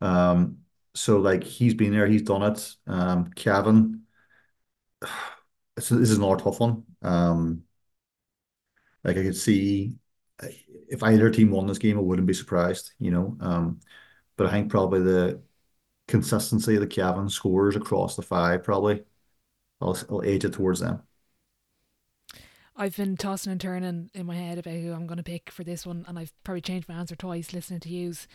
Um, so like he's been there, he's done it. Um, Cavan, this is another tough one. Um, like I could see if either team won this game, I wouldn't be surprised, you know. Um, but I think probably the consistency of the Cavan scores across the five probably I'll, I'll age it towards them. I've been tossing and turning in my head about who I'm going to pick for this one, and I've probably changed my answer twice listening to yous.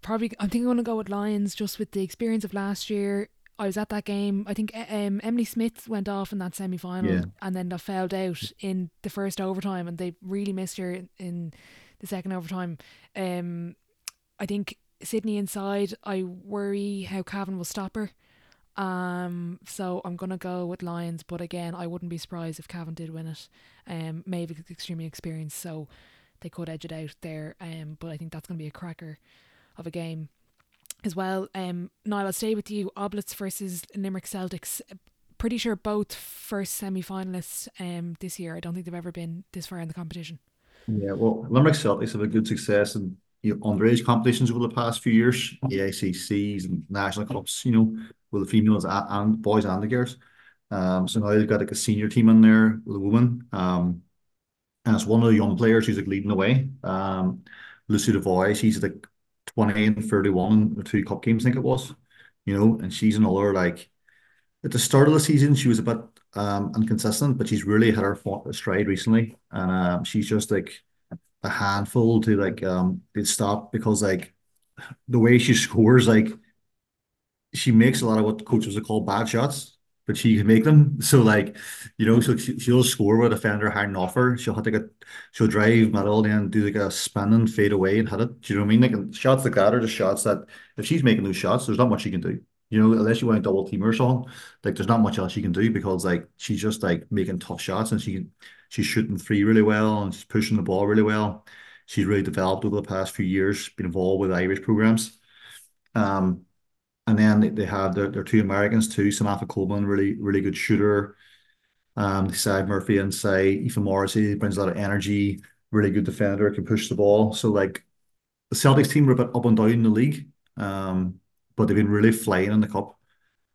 Probably, I think I'm going to go with Lions just with the experience of last year. I was at that game. I think um, Emily Smith went off in that semi final, yeah. and then they fell out in the first overtime, and they really missed her in the second overtime. Um, I think Sydney inside. I worry how Cavan will stop her. Um, so I'm gonna go with Lions, but again, I wouldn't be surprised if Cavan did win it. Um, maybe extremely experienced, so they could edge it out there. Um, but I think that's gonna be a cracker of a game as well. Um, Niall, I'll stay with you. Oblates versus Limerick Celtics. Pretty sure both first semi finalists um this year. I don't think they've ever been this far in the competition. Yeah, well, Limerick Celtics have a good success in you know, underage competitions over the past few years, the ACCs and national cups. You know, with the females and, and boys and the girls. Um, so now they've got like a senior team in there with a woman. Um, and it's one of the young players who's like leading the way. Um, Lucy Devoy, she's like 20 and 31 in the two cup games, I think it was, you know, and she's another like at the start of the season, she was a bit um inconsistent, but she's really hit her stride recently. And um, she's just like a handful to like um to stop because like the way she scores, like she makes a lot of what coaches would call bad shots, but she can make them. So like, you know, so she, she'll score with a defender hanging off her. She'll have to get, she'll drive middle and do like a spin and fade away and hit it. Do you know what I mean? Like shots like that are just shots that if she's making those shots, there's not much she can do. You know, unless you want to double team her something, like there's not much else she can do because like she's just like making tough shots and she she's shooting three really well and she's pushing the ball really well. She's really developed over the past few years, been involved with Irish programs. Um, and then they have their, their two Americans too, Samantha Coleman, really really good shooter. Um, Side Murphy and say Aoife Morrissey brings a lot of energy, really good defender, can push the ball. So like the Celtics team were a bit up and down in the league. Um, but they've been really flying in the cup.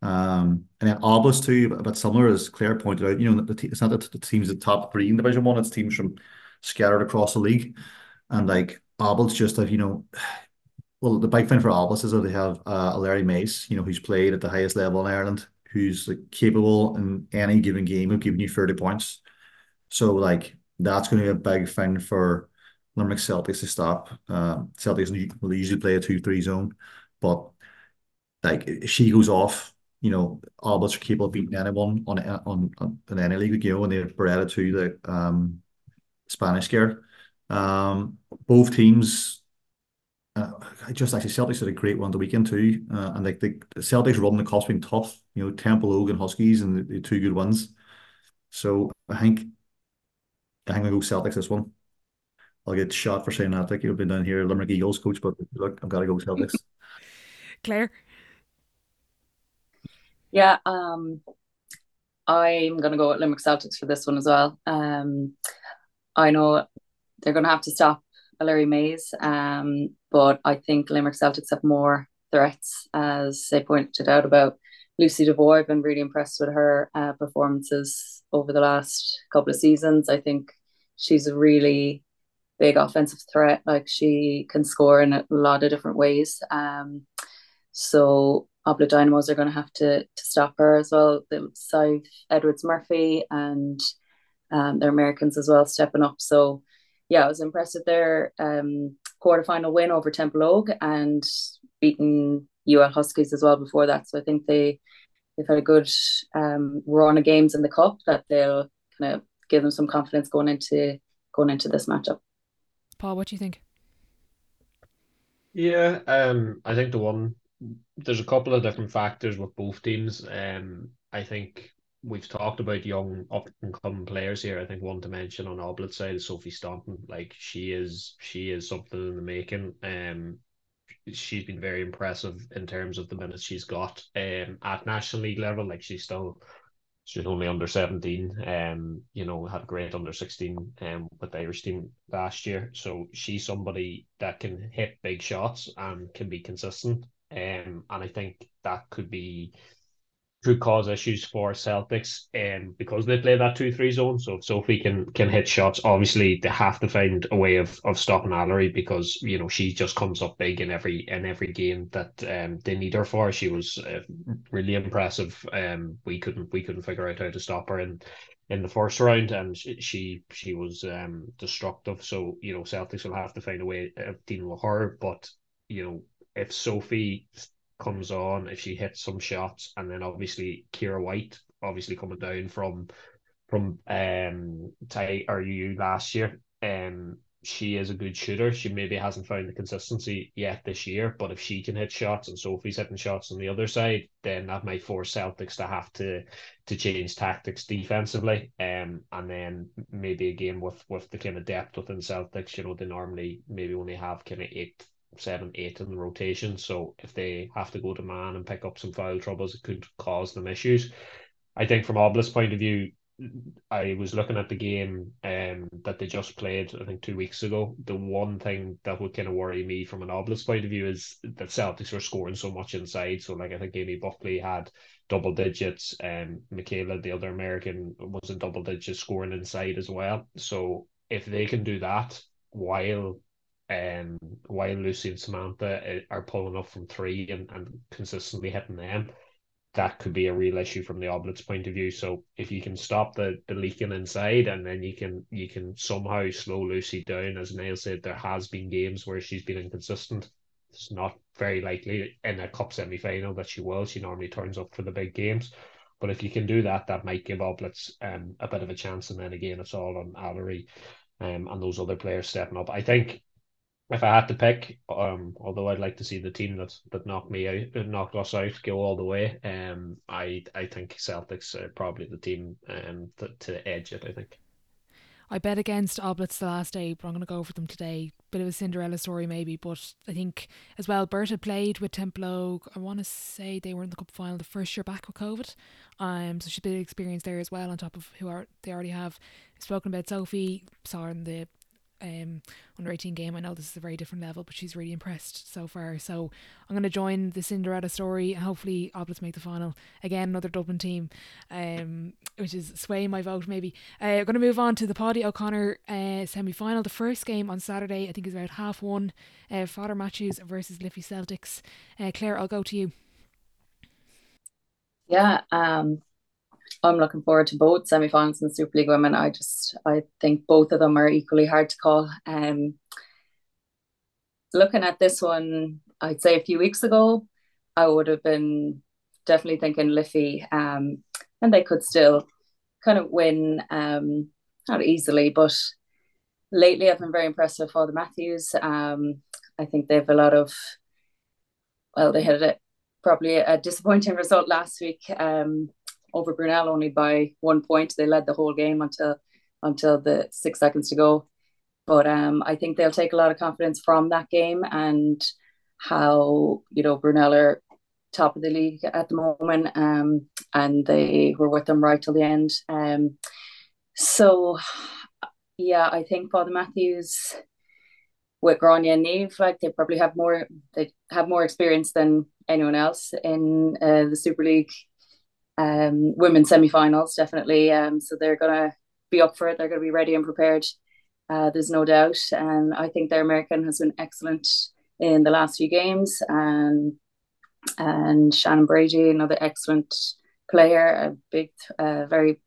Um, and then Oblis too, but similar as Claire pointed out, you know, the, it's not that the teams at top three in Division One, it's teams from scattered across the league. And like Oblis just have, you know, well, the big thing for Oblis is that they have uh, Larry Mace, you know, who's played at the highest level in Ireland, who's like, capable in any given game of giving you 30 points. So like that's going to be a big thing for Limerick Celtics to stop. Uh, Celtics will usually play a 2-3 zone, but like if she goes off, you know, Albert are capable of beating anyone on on, on in any league, you know, and they're Beretta to the um Spanish gear. Um, both teams, uh, just actually Celtics had a great one the weekend too, uh, and like the, the Celtics run the cost being tough, you know, Temple and Huskies and the, the, two good ones. So I think I think I go Celtics this one. I'll get shot for saying that. I think you've been down here Limerick Eagles coach, but look, I've got to go Celtics. Claire. Yeah, um, I'm going to go with Limerick Celtics for this one as well. Um, I know they're going to have to stop Larry Mays, um, but I think Limerick Celtics have more threats, as they pointed out about Lucy DeVore. I've been really impressed with her uh, performances over the last couple of seasons. I think she's a really big offensive threat. Like she can score in a lot of different ways. Um, so Oblate Dynamos are going to have to to stop her as well. The South Edwards Murphy and um, they're Americans as well stepping up. So yeah, I was impressed with their um, quarterfinal win over Templeogue and beating UL Huskies as well before that. So I think they they've had a good um, run of games in the cup that they'll kind of give them some confidence going into going into this matchup. Paul, what do you think? Yeah, um, I think the one there's a couple of different factors with both teams. Um, I think we've talked about young up and coming players here. I think one to mention on Oblit side is Sophie Staunton. Like she is she is something in the making. Um she's been very impressive in terms of the minutes she's got um at National League level. Like she's still she's only under 17 um you know had a great under 16 um with the Irish team last year so she's somebody that can hit big shots and can be consistent um and I think that could be could cause issues for Celtics um, because they play that 2-3 zone. So if Sophie can can hit shots, obviously they have to find a way of, of stopping Alarie because you know she just comes up big in every in every game that um, they need her for. She was uh, really impressive. Um, we couldn't we couldn't figure out how to stop her in in the first round, and she she was um destructive. So you know Celtics will have to find a way of dealing with her. But you know if Sophie comes on, if she hits some shots, and then obviously Kira White, obviously coming down from from um Ty or you last year, um she is a good shooter. She maybe hasn't found the consistency yet this year, but if she can hit shots and Sophie's hitting shots on the other side, then that might force Celtics to have to to change tactics defensively. Um, and then maybe again with with the kind of depth within Celtics, you know, they normally maybe only have kind of eight seven, eight in the rotation. So if they have to go to man and pick up some foul troubles, it could cause them issues. I think from Oblis' point of view, I was looking at the game um, that they just played, I think two weeks ago. The one thing that would kind of worry me from an Oblis point of view is that Celtics were scoring so much inside. So, like, I think Amy Buckley had double digits, and um, Michaela, the other American, was in double digits scoring inside as well. So, if they can do that while um, while Lucy and Samantha uh, are pulling up from three and, and consistently hitting them, that could be a real issue from the Oblates point of view. So if you can stop the, the leaking inside and then you can you can somehow slow Lucy down, as Neil said, there has been games where she's been inconsistent. It's not very likely in a cup semi final that she will. She normally turns up for the big games. But if you can do that, that might give Oblates um, a bit of a chance. And then again, it's all on Alarie um, and those other players stepping up. I think if I had to pick, um, although I'd like to see the team that that knocked me out, knocked us out, go all the way, um, I I think Celtics are probably the team um to, to edge it. I think. I bet against Oblates the last day, but I'm going to go for them today. Bit of a Cinderella story, maybe, but I think as well. Berta played with Templo. I want to say they were in the cup final the first year back with COVID, um, so she's been experienced there as well. On top of who are they already have spoken about Sophie, saw her in the um, under 18 game. I know this is a very different level, but she's really impressed so far. So I'm going to join the Cinderella story. and Hopefully, Oblis make the final. Again, another Dublin team, um, which is swaying my vote maybe. Uh, we're going to move on to the Paudie O'Connor uh, semi final. The first game on Saturday, I think, is about half one. Uh, Father Matthews versus Liffey Celtics. Uh, Claire, I'll go to you. Yeah, um, I'm looking forward to both semi-finals in Super League Women. I just I think both of them are equally hard to call. Um, looking at this one, I'd say a few weeks ago, I would have been definitely thinking Liffey, um, and they could still kind of win, um, not easily, but lately I've been very impressed with Father Matthews. Um, I think they have a lot of, well, they had a, probably a disappointing result last week. Um, over Brunel only by one point. They led the whole game until until the six seconds to go. But um, I think they'll take a lot of confidence from that game and how you know Brunel are top of the league at the moment, um, and they were with them right till the end. Um, so yeah, I think Father Matthews with Gráinne and Niamh, like they probably have more they have more experience than anyone else in uh, the Super League um, women's semi-finals definitely. Um, so they're gonna be up for it. They're gonna be ready and prepared. Uh, there's no doubt, and I think their American has been excellent in the last few games. And and Shannon Brady, another excellent player, a big, uh, very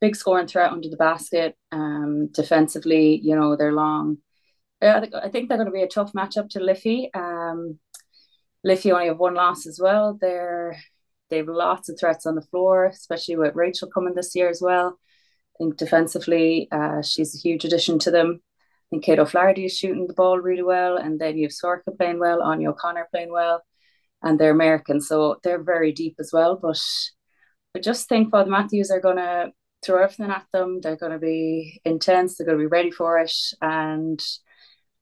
big scoring threat under the basket. Um, defensively, you know, they're long. I think, they're going to be a tough matchup to Liffey. Um, Liffey only have one loss as well. They're they have lots of threats on the floor, especially with Rachel coming this year as well. I think defensively, uh, she's a huge addition to them. I think Kate O'Flaherty is shooting the ball really well, and then you have Sorcha playing well, Anya O'Connor playing well, and they're American, so they're very deep as well. But I just think Father Matthews are going to throw everything at them. They're going to be intense. They're going to be ready for it, and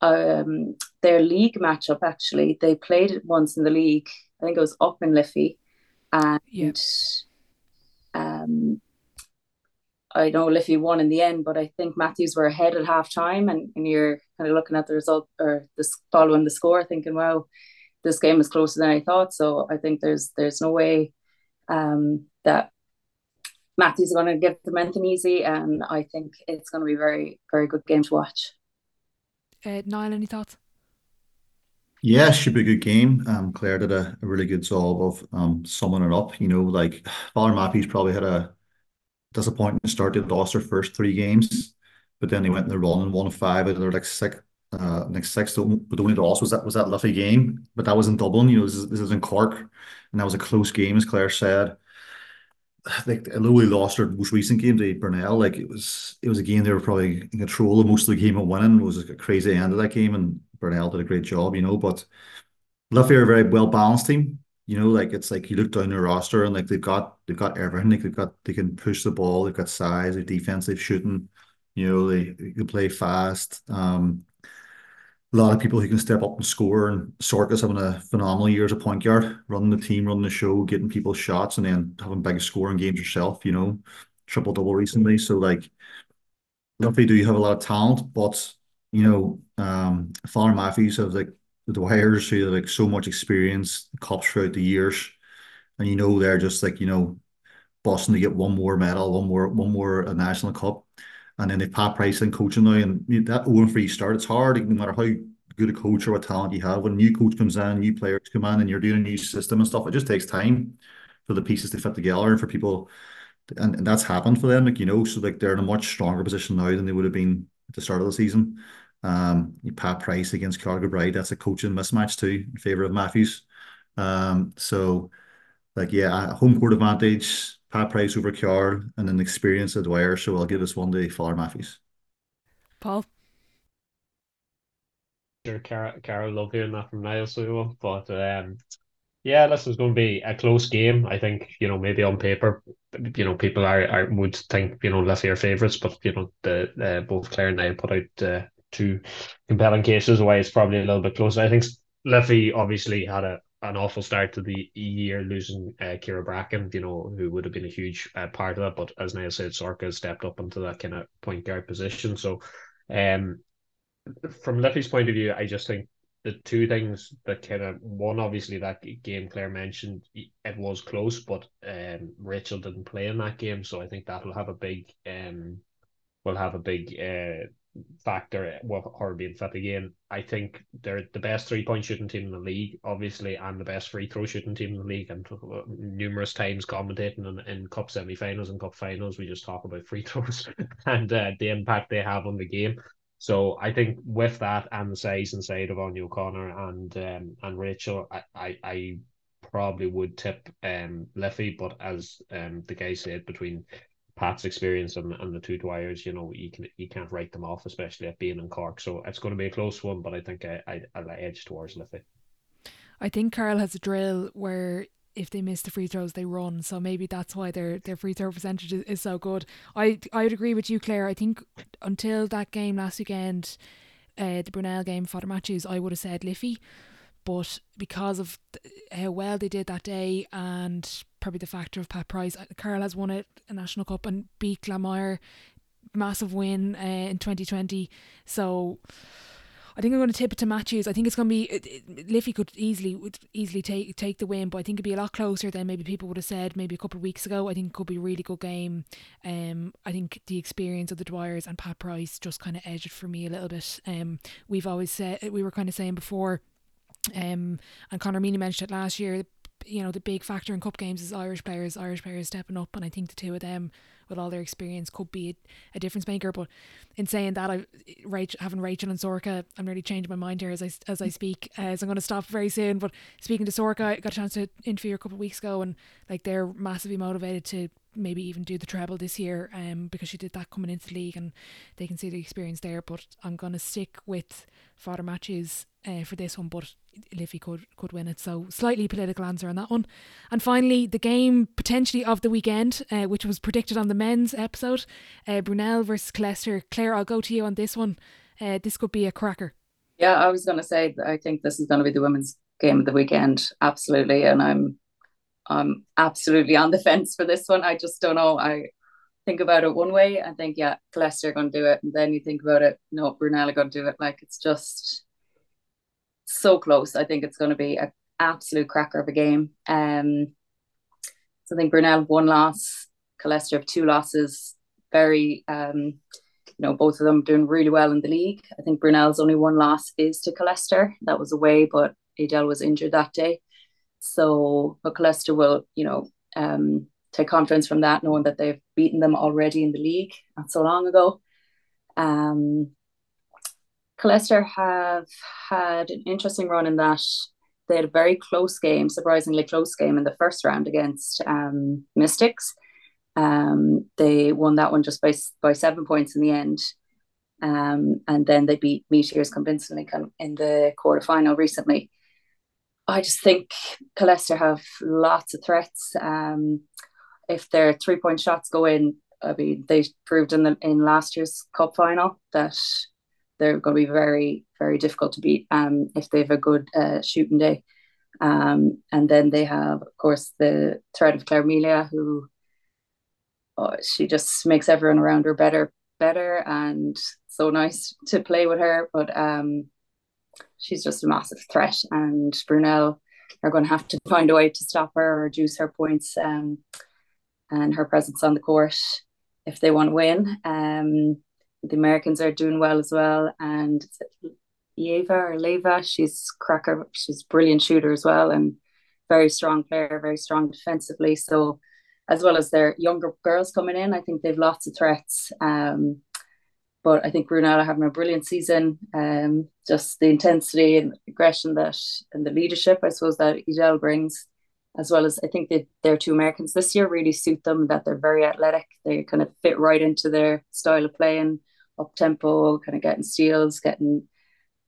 um, their league matchup actually they played it once in the league. I think it was up in Liffey, and yeah. um, I know Liffey won in the end, but I think Matthews were ahead at half time, and, and you're kind of looking at the result or this following the score, thinking, "Wow, this game is closer than I thought." So I think there's there's no way um, that Matthews is going to give them anything easy, and I think it's going to be a very very good game to watch. Uh, Niall, any thoughts? Yeah, should be a good game. Um, Claire did a, a really good job of um summing it up. You know, like Matthews probably had a disappointing start. They lost their first three games, but then they went in the run and won five out of their like six, uh, next six. But the only loss was that was that Liffey game, but that was in Dublin. You know, this is, this is in Cork, and that was a close game, as Claire said. Like they lost their most recent game to Brunel, like it was it was a game they were probably in control of most of the game and winning. It was like a crazy end of that game, and Brunel did a great job, you know. But Liffey are a very well balanced team. You know, like it's like you look down their roster and like they've got they've got everything. Like they've got they can push the ball, they've got size, they've defensive shooting, you know, they, they can play fast. Um a lot of people who can step up and score and Sorcha's having a phenomenal year as a point guard, running the team, running the show, getting people shots and then having big scoring games yourself, you know, triple double recently. So like Liffey do you have a lot of talent, but you know, um, Father Matthews have like the Dwyers who have like so much experience, cops throughout the years, and you know they're just like you know, busting to get one more medal, one more, one more a national cup, and then they Pat Price and coaching now, and that Owen free start. It's hard, no matter how good a coach or what talent you have. When a new coach comes in, new players come in, and you're doing a new system and stuff, it just takes time for the pieces to fit together and for people, and, and that's happened for them. Like you know, so like they're in a much stronger position now than they would have been at the start of the season. Um, Pat Price against Carl Bride, that's a coaching mismatch too in favor of Matthews. Um, so like yeah, home court advantage, Pat Price over Carl, and an experience of Dwyer. So I'll give this one to Father Matthews. Paul. Sure, Carol, Carol love hearing that from Niall so but um, yeah, this is going to be a close game. I think you know maybe on paper, you know people are, are would think you know Liffey are favourites, but you know the uh, both Claire and I put out uh, two compelling cases why it's probably a little bit closer. I think Liffey obviously had a an awful start to the year, losing uh, Kira Bracken, you know, who would have been a huge uh, part of that. But as Niall said, Sorcha stepped up into that kind of point guard position. So, um, from Liffey's point of view, I just think the two things that kind of one obviously that game Claire mentioned it was close, but um, Rachel didn't play in that game, so I think that'll have a big um will have a big uh factor with her being fit again. I think they're the best three point shooting team in the league, obviously, and the best free throw shooting team in the league. And numerous times commentating in, in cup semi finals and cup finals, we just talk about free throws and uh, the impact they have on the game. So I think with that and the size inside of Anya O'Connor and um, and Rachel, I, I, I probably would tip um Liffey, but as um the guy said, between Pat's experience and, and the two Dwyers, you know, you can you can't write them off, especially at being in Cork. So it's going to be a close one, but I think I I I'll edge towards Liffey. I think Carl has a drill where if they miss the free throws they run so maybe that's why their their free throw percentage is, is so good i i would agree with you claire i think until that game last weekend uh, the brunel game father matthews i would have said liffey but because of how well they did that day and probably the factor of pat price uh, carl has won a, a national cup and beat glanmire massive win uh, in 2020 so I think I'm going to tip it to Matthews. I think it's going to be it, it, Liffey could easily would easily take take the win, but I think it'd be a lot closer than maybe people would have said maybe a couple of weeks ago. I think it could be a really good game. Um, I think the experience of the Dwyers and Pat Price just kind of edged for me a little bit. Um, we've always said we were kind of saying before. Um, and Conor Meany mentioned it last year. You know the big factor in cup games is Irish players, Irish players stepping up, and I think the two of them with all their experience could be a, a difference maker. But in saying that, I Rachel, having Rachel and Sorcha, I'm really changing my mind here as I as I speak. Uh, so I'm going to stop very soon. But speaking to Sorcha, I got a chance to interview her a couple of weeks ago, and like they're massively motivated to maybe even do the treble this year um because she did that coming into the league and they can see the experience there but I'm going to stick with Father Matthews uh, for this one, but Liffey could could win it. So slightly political answer on that one. And finally, the game potentially of the weekend, uh, which was predicted on the men's episode, uh, Brunel versus Killester. Claire, I'll go to you on this one. Uh, this could be a cracker. Yeah, I was going to say I think this is going to be the women's game of the weekend, absolutely, and I'm I'm absolutely on the fence for this one. I just don't know. I think about it one way and think, yeah, Killester are going to do it, and then you think about it, no, Brunel are going to do it. Like it's just so close. I think it's going to be an absolute cracker of a game. Um, so I think Brunel one loss, Killester have two losses. Very, um, you know, both of them doing really well in the league. I think Brunel's only one loss is to Killester. That was away, but Edel was injured that day. So, Killester will, you know, um, take confidence from that, knowing that they've beaten them already in the league not so long ago. Um, have had an interesting run in that they had a very close game, surprisingly close game in the first round against um, Mystics. Um, they won that one just by by seven points in the end, um, and then they beat Meteors convincingly in the quarterfinal recently. I just think Killester have lots of threats. Um, if their three point shots go in, I mean they proved in the in last year's cup final that they're going to be very, very difficult to beat um, if they have a good uh, shooting day. Um, and then they have, of course, the threat of Claire Melia, who oh, she just makes everyone around her better, better, and so nice to play with her. But um, she's just a massive threat, and Brunel are going to have to find a way to stop her or reduce her points um, and her presence on the court if they want to win. Um, the Americans are doing well as well. And Yeva or Leva, she's cracker. She's brilliant shooter as well, and very strong player, very strong defensively. So, as well as their younger girls coming in, I think they've lots of threats. Um, but I think Brunel are having a brilliant season. Um, just the intensity and aggression that and the leadership, I suppose, that Edel brings, as well as I think that their two Americans this year really suit them. That they're very athletic. They kind of fit right into their style of playing up tempo, kind of getting steals, getting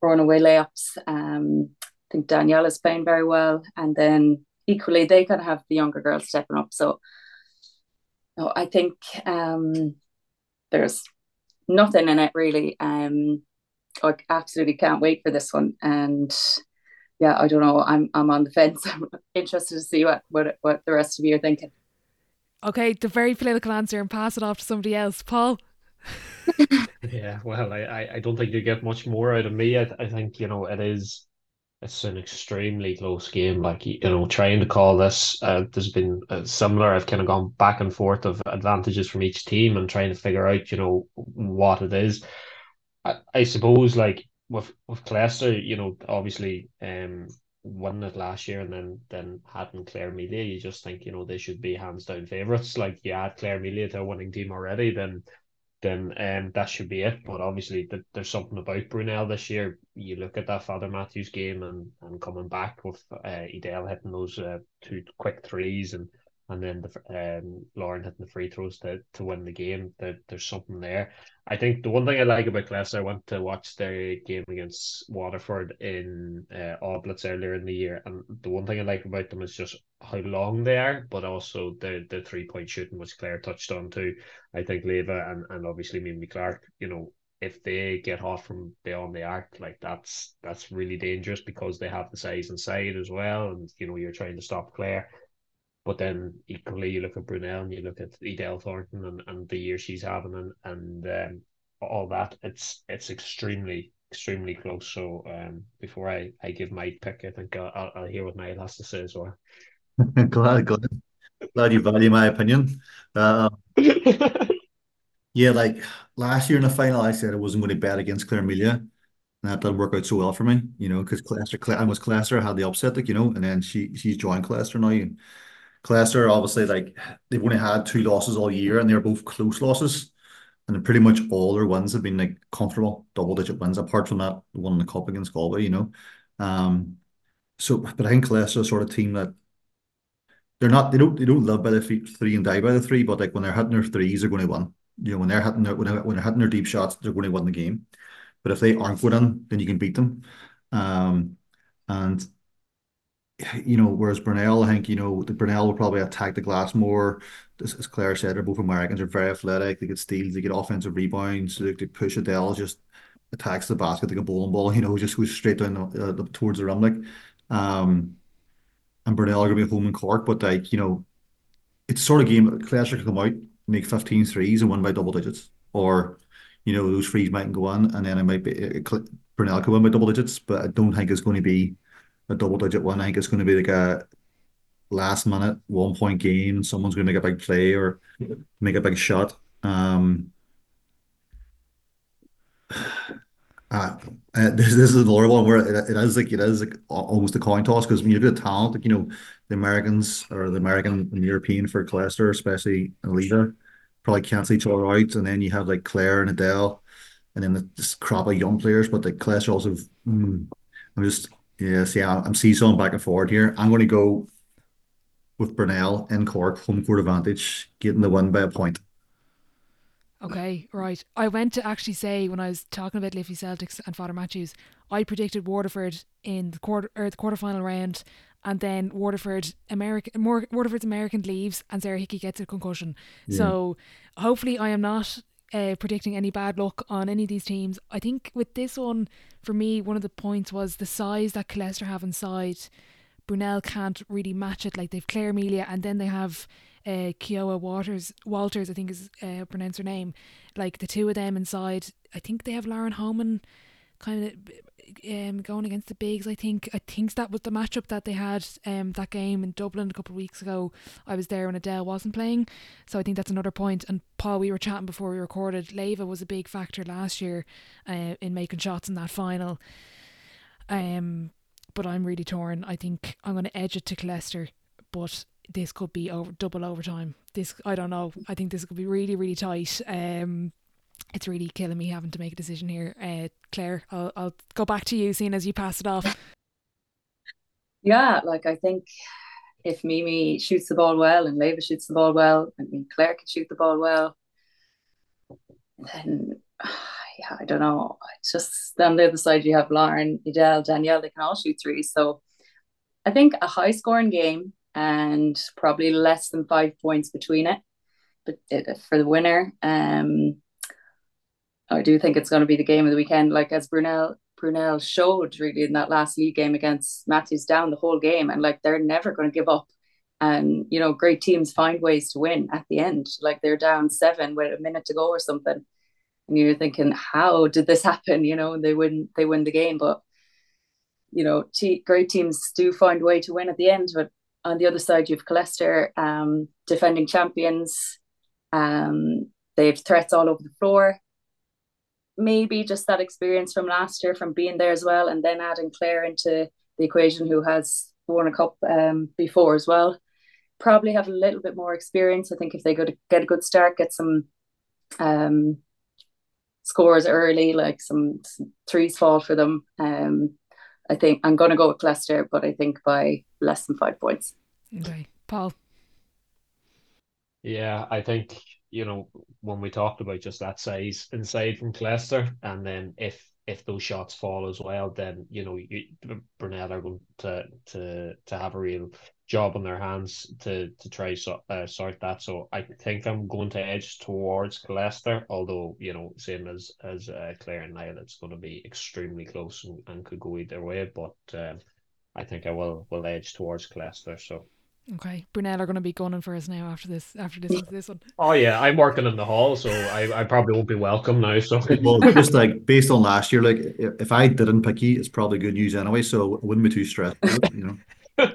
thrown away layups. Um, I think Danielle is playing very well, and then equally they kind of have the younger girls stepping up. So, no, I think um, there's nothing in it really. Um, I absolutely can't wait for this one, and yeah, I don't know. I'm I'm on the fence. I'm interested to see what what what the rest of you are thinking. Okay, the very political answer, and pass it off to somebody else, Paul. yeah, well, I, I don't think you get much more out of me. I, I think you know it is it's an extremely close game. Like you know, trying to call this, uh, there's been uh, similar. I've kind of gone back and forth of advantages from each team and trying to figure out, you know, what it is. I, I suppose like with with Killester, you know, obviously, um, won it last year and then then hadn't Claire Melia, you just think, you know, they should be hands down favourites. Like you add Claire Melia to a winning team already, then then um, that should be it. But obviously, th- there's something about Brunel this year. You look at that Father Matthews game and, and coming back with uh, Edel hitting those uh, two quick threes and and then the um, Lauren hitting the free throws to, to win the game. That there's something there. I think the one thing I like about Killester, I went to watch their game against Waterford in uh, Oblates earlier in the year, and the one thing I like about them is just how long they are, but also the the three point shooting, which Claire touched on too. I think Leva and, and obviously Mimi Clark, you know, if they get hot from beyond the arc, like that's that's really dangerous because they have the size inside as well, and you know you're trying to stop Claire. But then equally, you look at Brunel and you look at Edel Thornton and, and the year she's having and and um, all that. It's it's extremely extremely close. So um, before I, I give my pick, I think I'll, I'll, hear what Niall has to say as well. glad, glad, glad you value my opinion. Uh, yeah, like last year in the final, I said I wasn't going to bet against Claire Melia. And that didn't work out so well for me, you know, because Killester, I was Killester had the upset, like, you know, and then she she's joined Killester now. And Killester, obviously, like they've only had two losses all year, and they're both close losses. And pretty much all their wins have been like comfortable double digit wins, apart from that one in the cup against Galway, you know. Um, so, but I think Killester is sort of team that they're not they don't they don't live by the three and die by the three, but like when they're hitting their threes, they're going to win. You know, when they're hitting their when they're, when they're hitting their deep shots, they're going to win the game. But if they aren't good in, then you can beat them. Um, and you know, whereas Brunel, I think, you know, the Brunel will probably attack the glass more. As, as Claire said, they're both Americans They're very athletic. They get steals, they get offensive rebounds, they, they push Edel, just attacks the basket like a bowling ball, you know, just goes straight down the, uh, the, towards the rim. Like, um, and Brunel are going to be home in Cork, but like, you know, it's sort of game Clash can come out, make 15 threes and win by double digits. Or, you know, those threes might go on, and then it might be it, Brunel could win by double digits, but I don't think it's going to be a double digit one. I think it's going to be like a last minute one point game. and Someone's going to make a big play or make a big shot. Um, uh, uh, this, this is another one where it, it is like it is like almost a coin toss because when you look at the talent, like you know, the Americans or the American and European for Killester, especially Alita, probably cancel each other out, and then you have like Claire and Edel, and then this crop of young players, but the Killester also. Mm, I'm just yeah, see, I'm seesawing back and forward here. I'm going to go with Brunel in Cork, home court advantage, getting the win by a point. Okay, right. I went to actually say when I was talking about Liffey Celtics and Father Matthews, I predicted Waterford in the quarter or the quarterfinal round, and then Waterford American more Waterford's American leaves and Sarah Hickey gets a concussion. Yeah. So hopefully I am not uh, predicting any bad luck on any of these teams. I think with this one, for me, one of the points was the size that Killester have inside. Brunel can't really match it. Like they've Claire Melia, and then they have uh, Kiowa Waters. Walters, I think is uh, pronounced her name. Like the two of them inside. I think they have Lauren Homan kind of um, going against the bigs. I think I think that was the matchup that they had um that game in Dublin a couple of weeks ago. I was there when Edel wasn't playing, so I think that's another point. And Paul, we were chatting before we recorded. Leva was a big factor last year uh, in making shots in that final. Um, but I'm really torn. I think I'm going to edge it to Killester, but this could be over double overtime. This I don't know. I think this could be really really tight. Um, it's really killing me having to make a decision here. Uh, Claire, I'll, I'll go back to you, seeing as you passed it off. Yeah, like I think if Mimi shoots the ball well and Leva shoots the ball well, I mean Claire can shoot the ball well, then yeah, I don't know. It's just on the other side you have Lauren, Edel, Danielle, they can all shoot three. So I think a high scoring game and probably less than five points between it. But for the winner, um, I do think it's going to be the game of the weekend. Like as Brunel Brunel showed really in that last league game against Matthews down the whole game, and like they're never going to give up. And you know, great teams find ways to win at the end. Like they're down seven with a minute to go or something, and you're thinking, how did this happen? You know, they win they win the game, but you know, great teams do find a way to win at the end. But on the other side, you've Killester, um, defending champions. Um, they have threats all over the floor. Maybe just that experience from last year, from being there as well, and then adding Claire into the equation, who has won a cup um, before as well. Probably have a little bit more experience. I think if they go to get a good start, get some um, scores early, like some, some threes fall for them. Um, I think I'm going to go with Killester, but I think by less than five points. Okay, Paul. Yeah, I think you know when we talked about just that size inside from Killester, and then if if those shots fall as well, then you know you, Brunel are going to to to have a real job on their hands to to try so, uh, sort that. So I think I'm going to edge towards Killester, although you know same as as uh, Claire and Niall, it's going to be extremely close and, and could go either way. But um, I think I will will edge towards Killester. So. Okay, Brunel are going to be gunning for us now after this. After this, this one. Oh yeah, I'm working in the hall, so I, I probably won't be welcome now. So well, just like based on last year, like if I didn't pick you, it's probably good news anyway. So it wouldn't be too stressed, you know.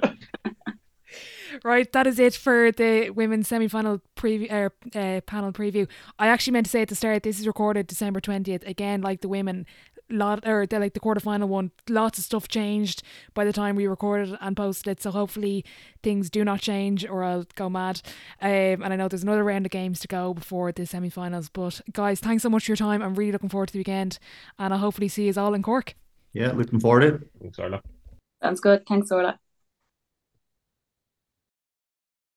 right, that is it for the women's semi-final preview uh, uh, panel preview. I actually meant to say at the start, this is recorded December twentieth. Again, like the women, lot or the like the quarterfinal one, lots of stuff changed by the time we recorded and posted it. So hopefully things do not change or I'll go mad. Um, and I know there's another round of games to go before the semi-finals. But guys, thanks so much for your time. I'm really looking forward to the weekend, and I'll hopefully see you all in Cork. Yeah, looking forward to it. Thanks, Orla. Sounds good. Thanks, Orla.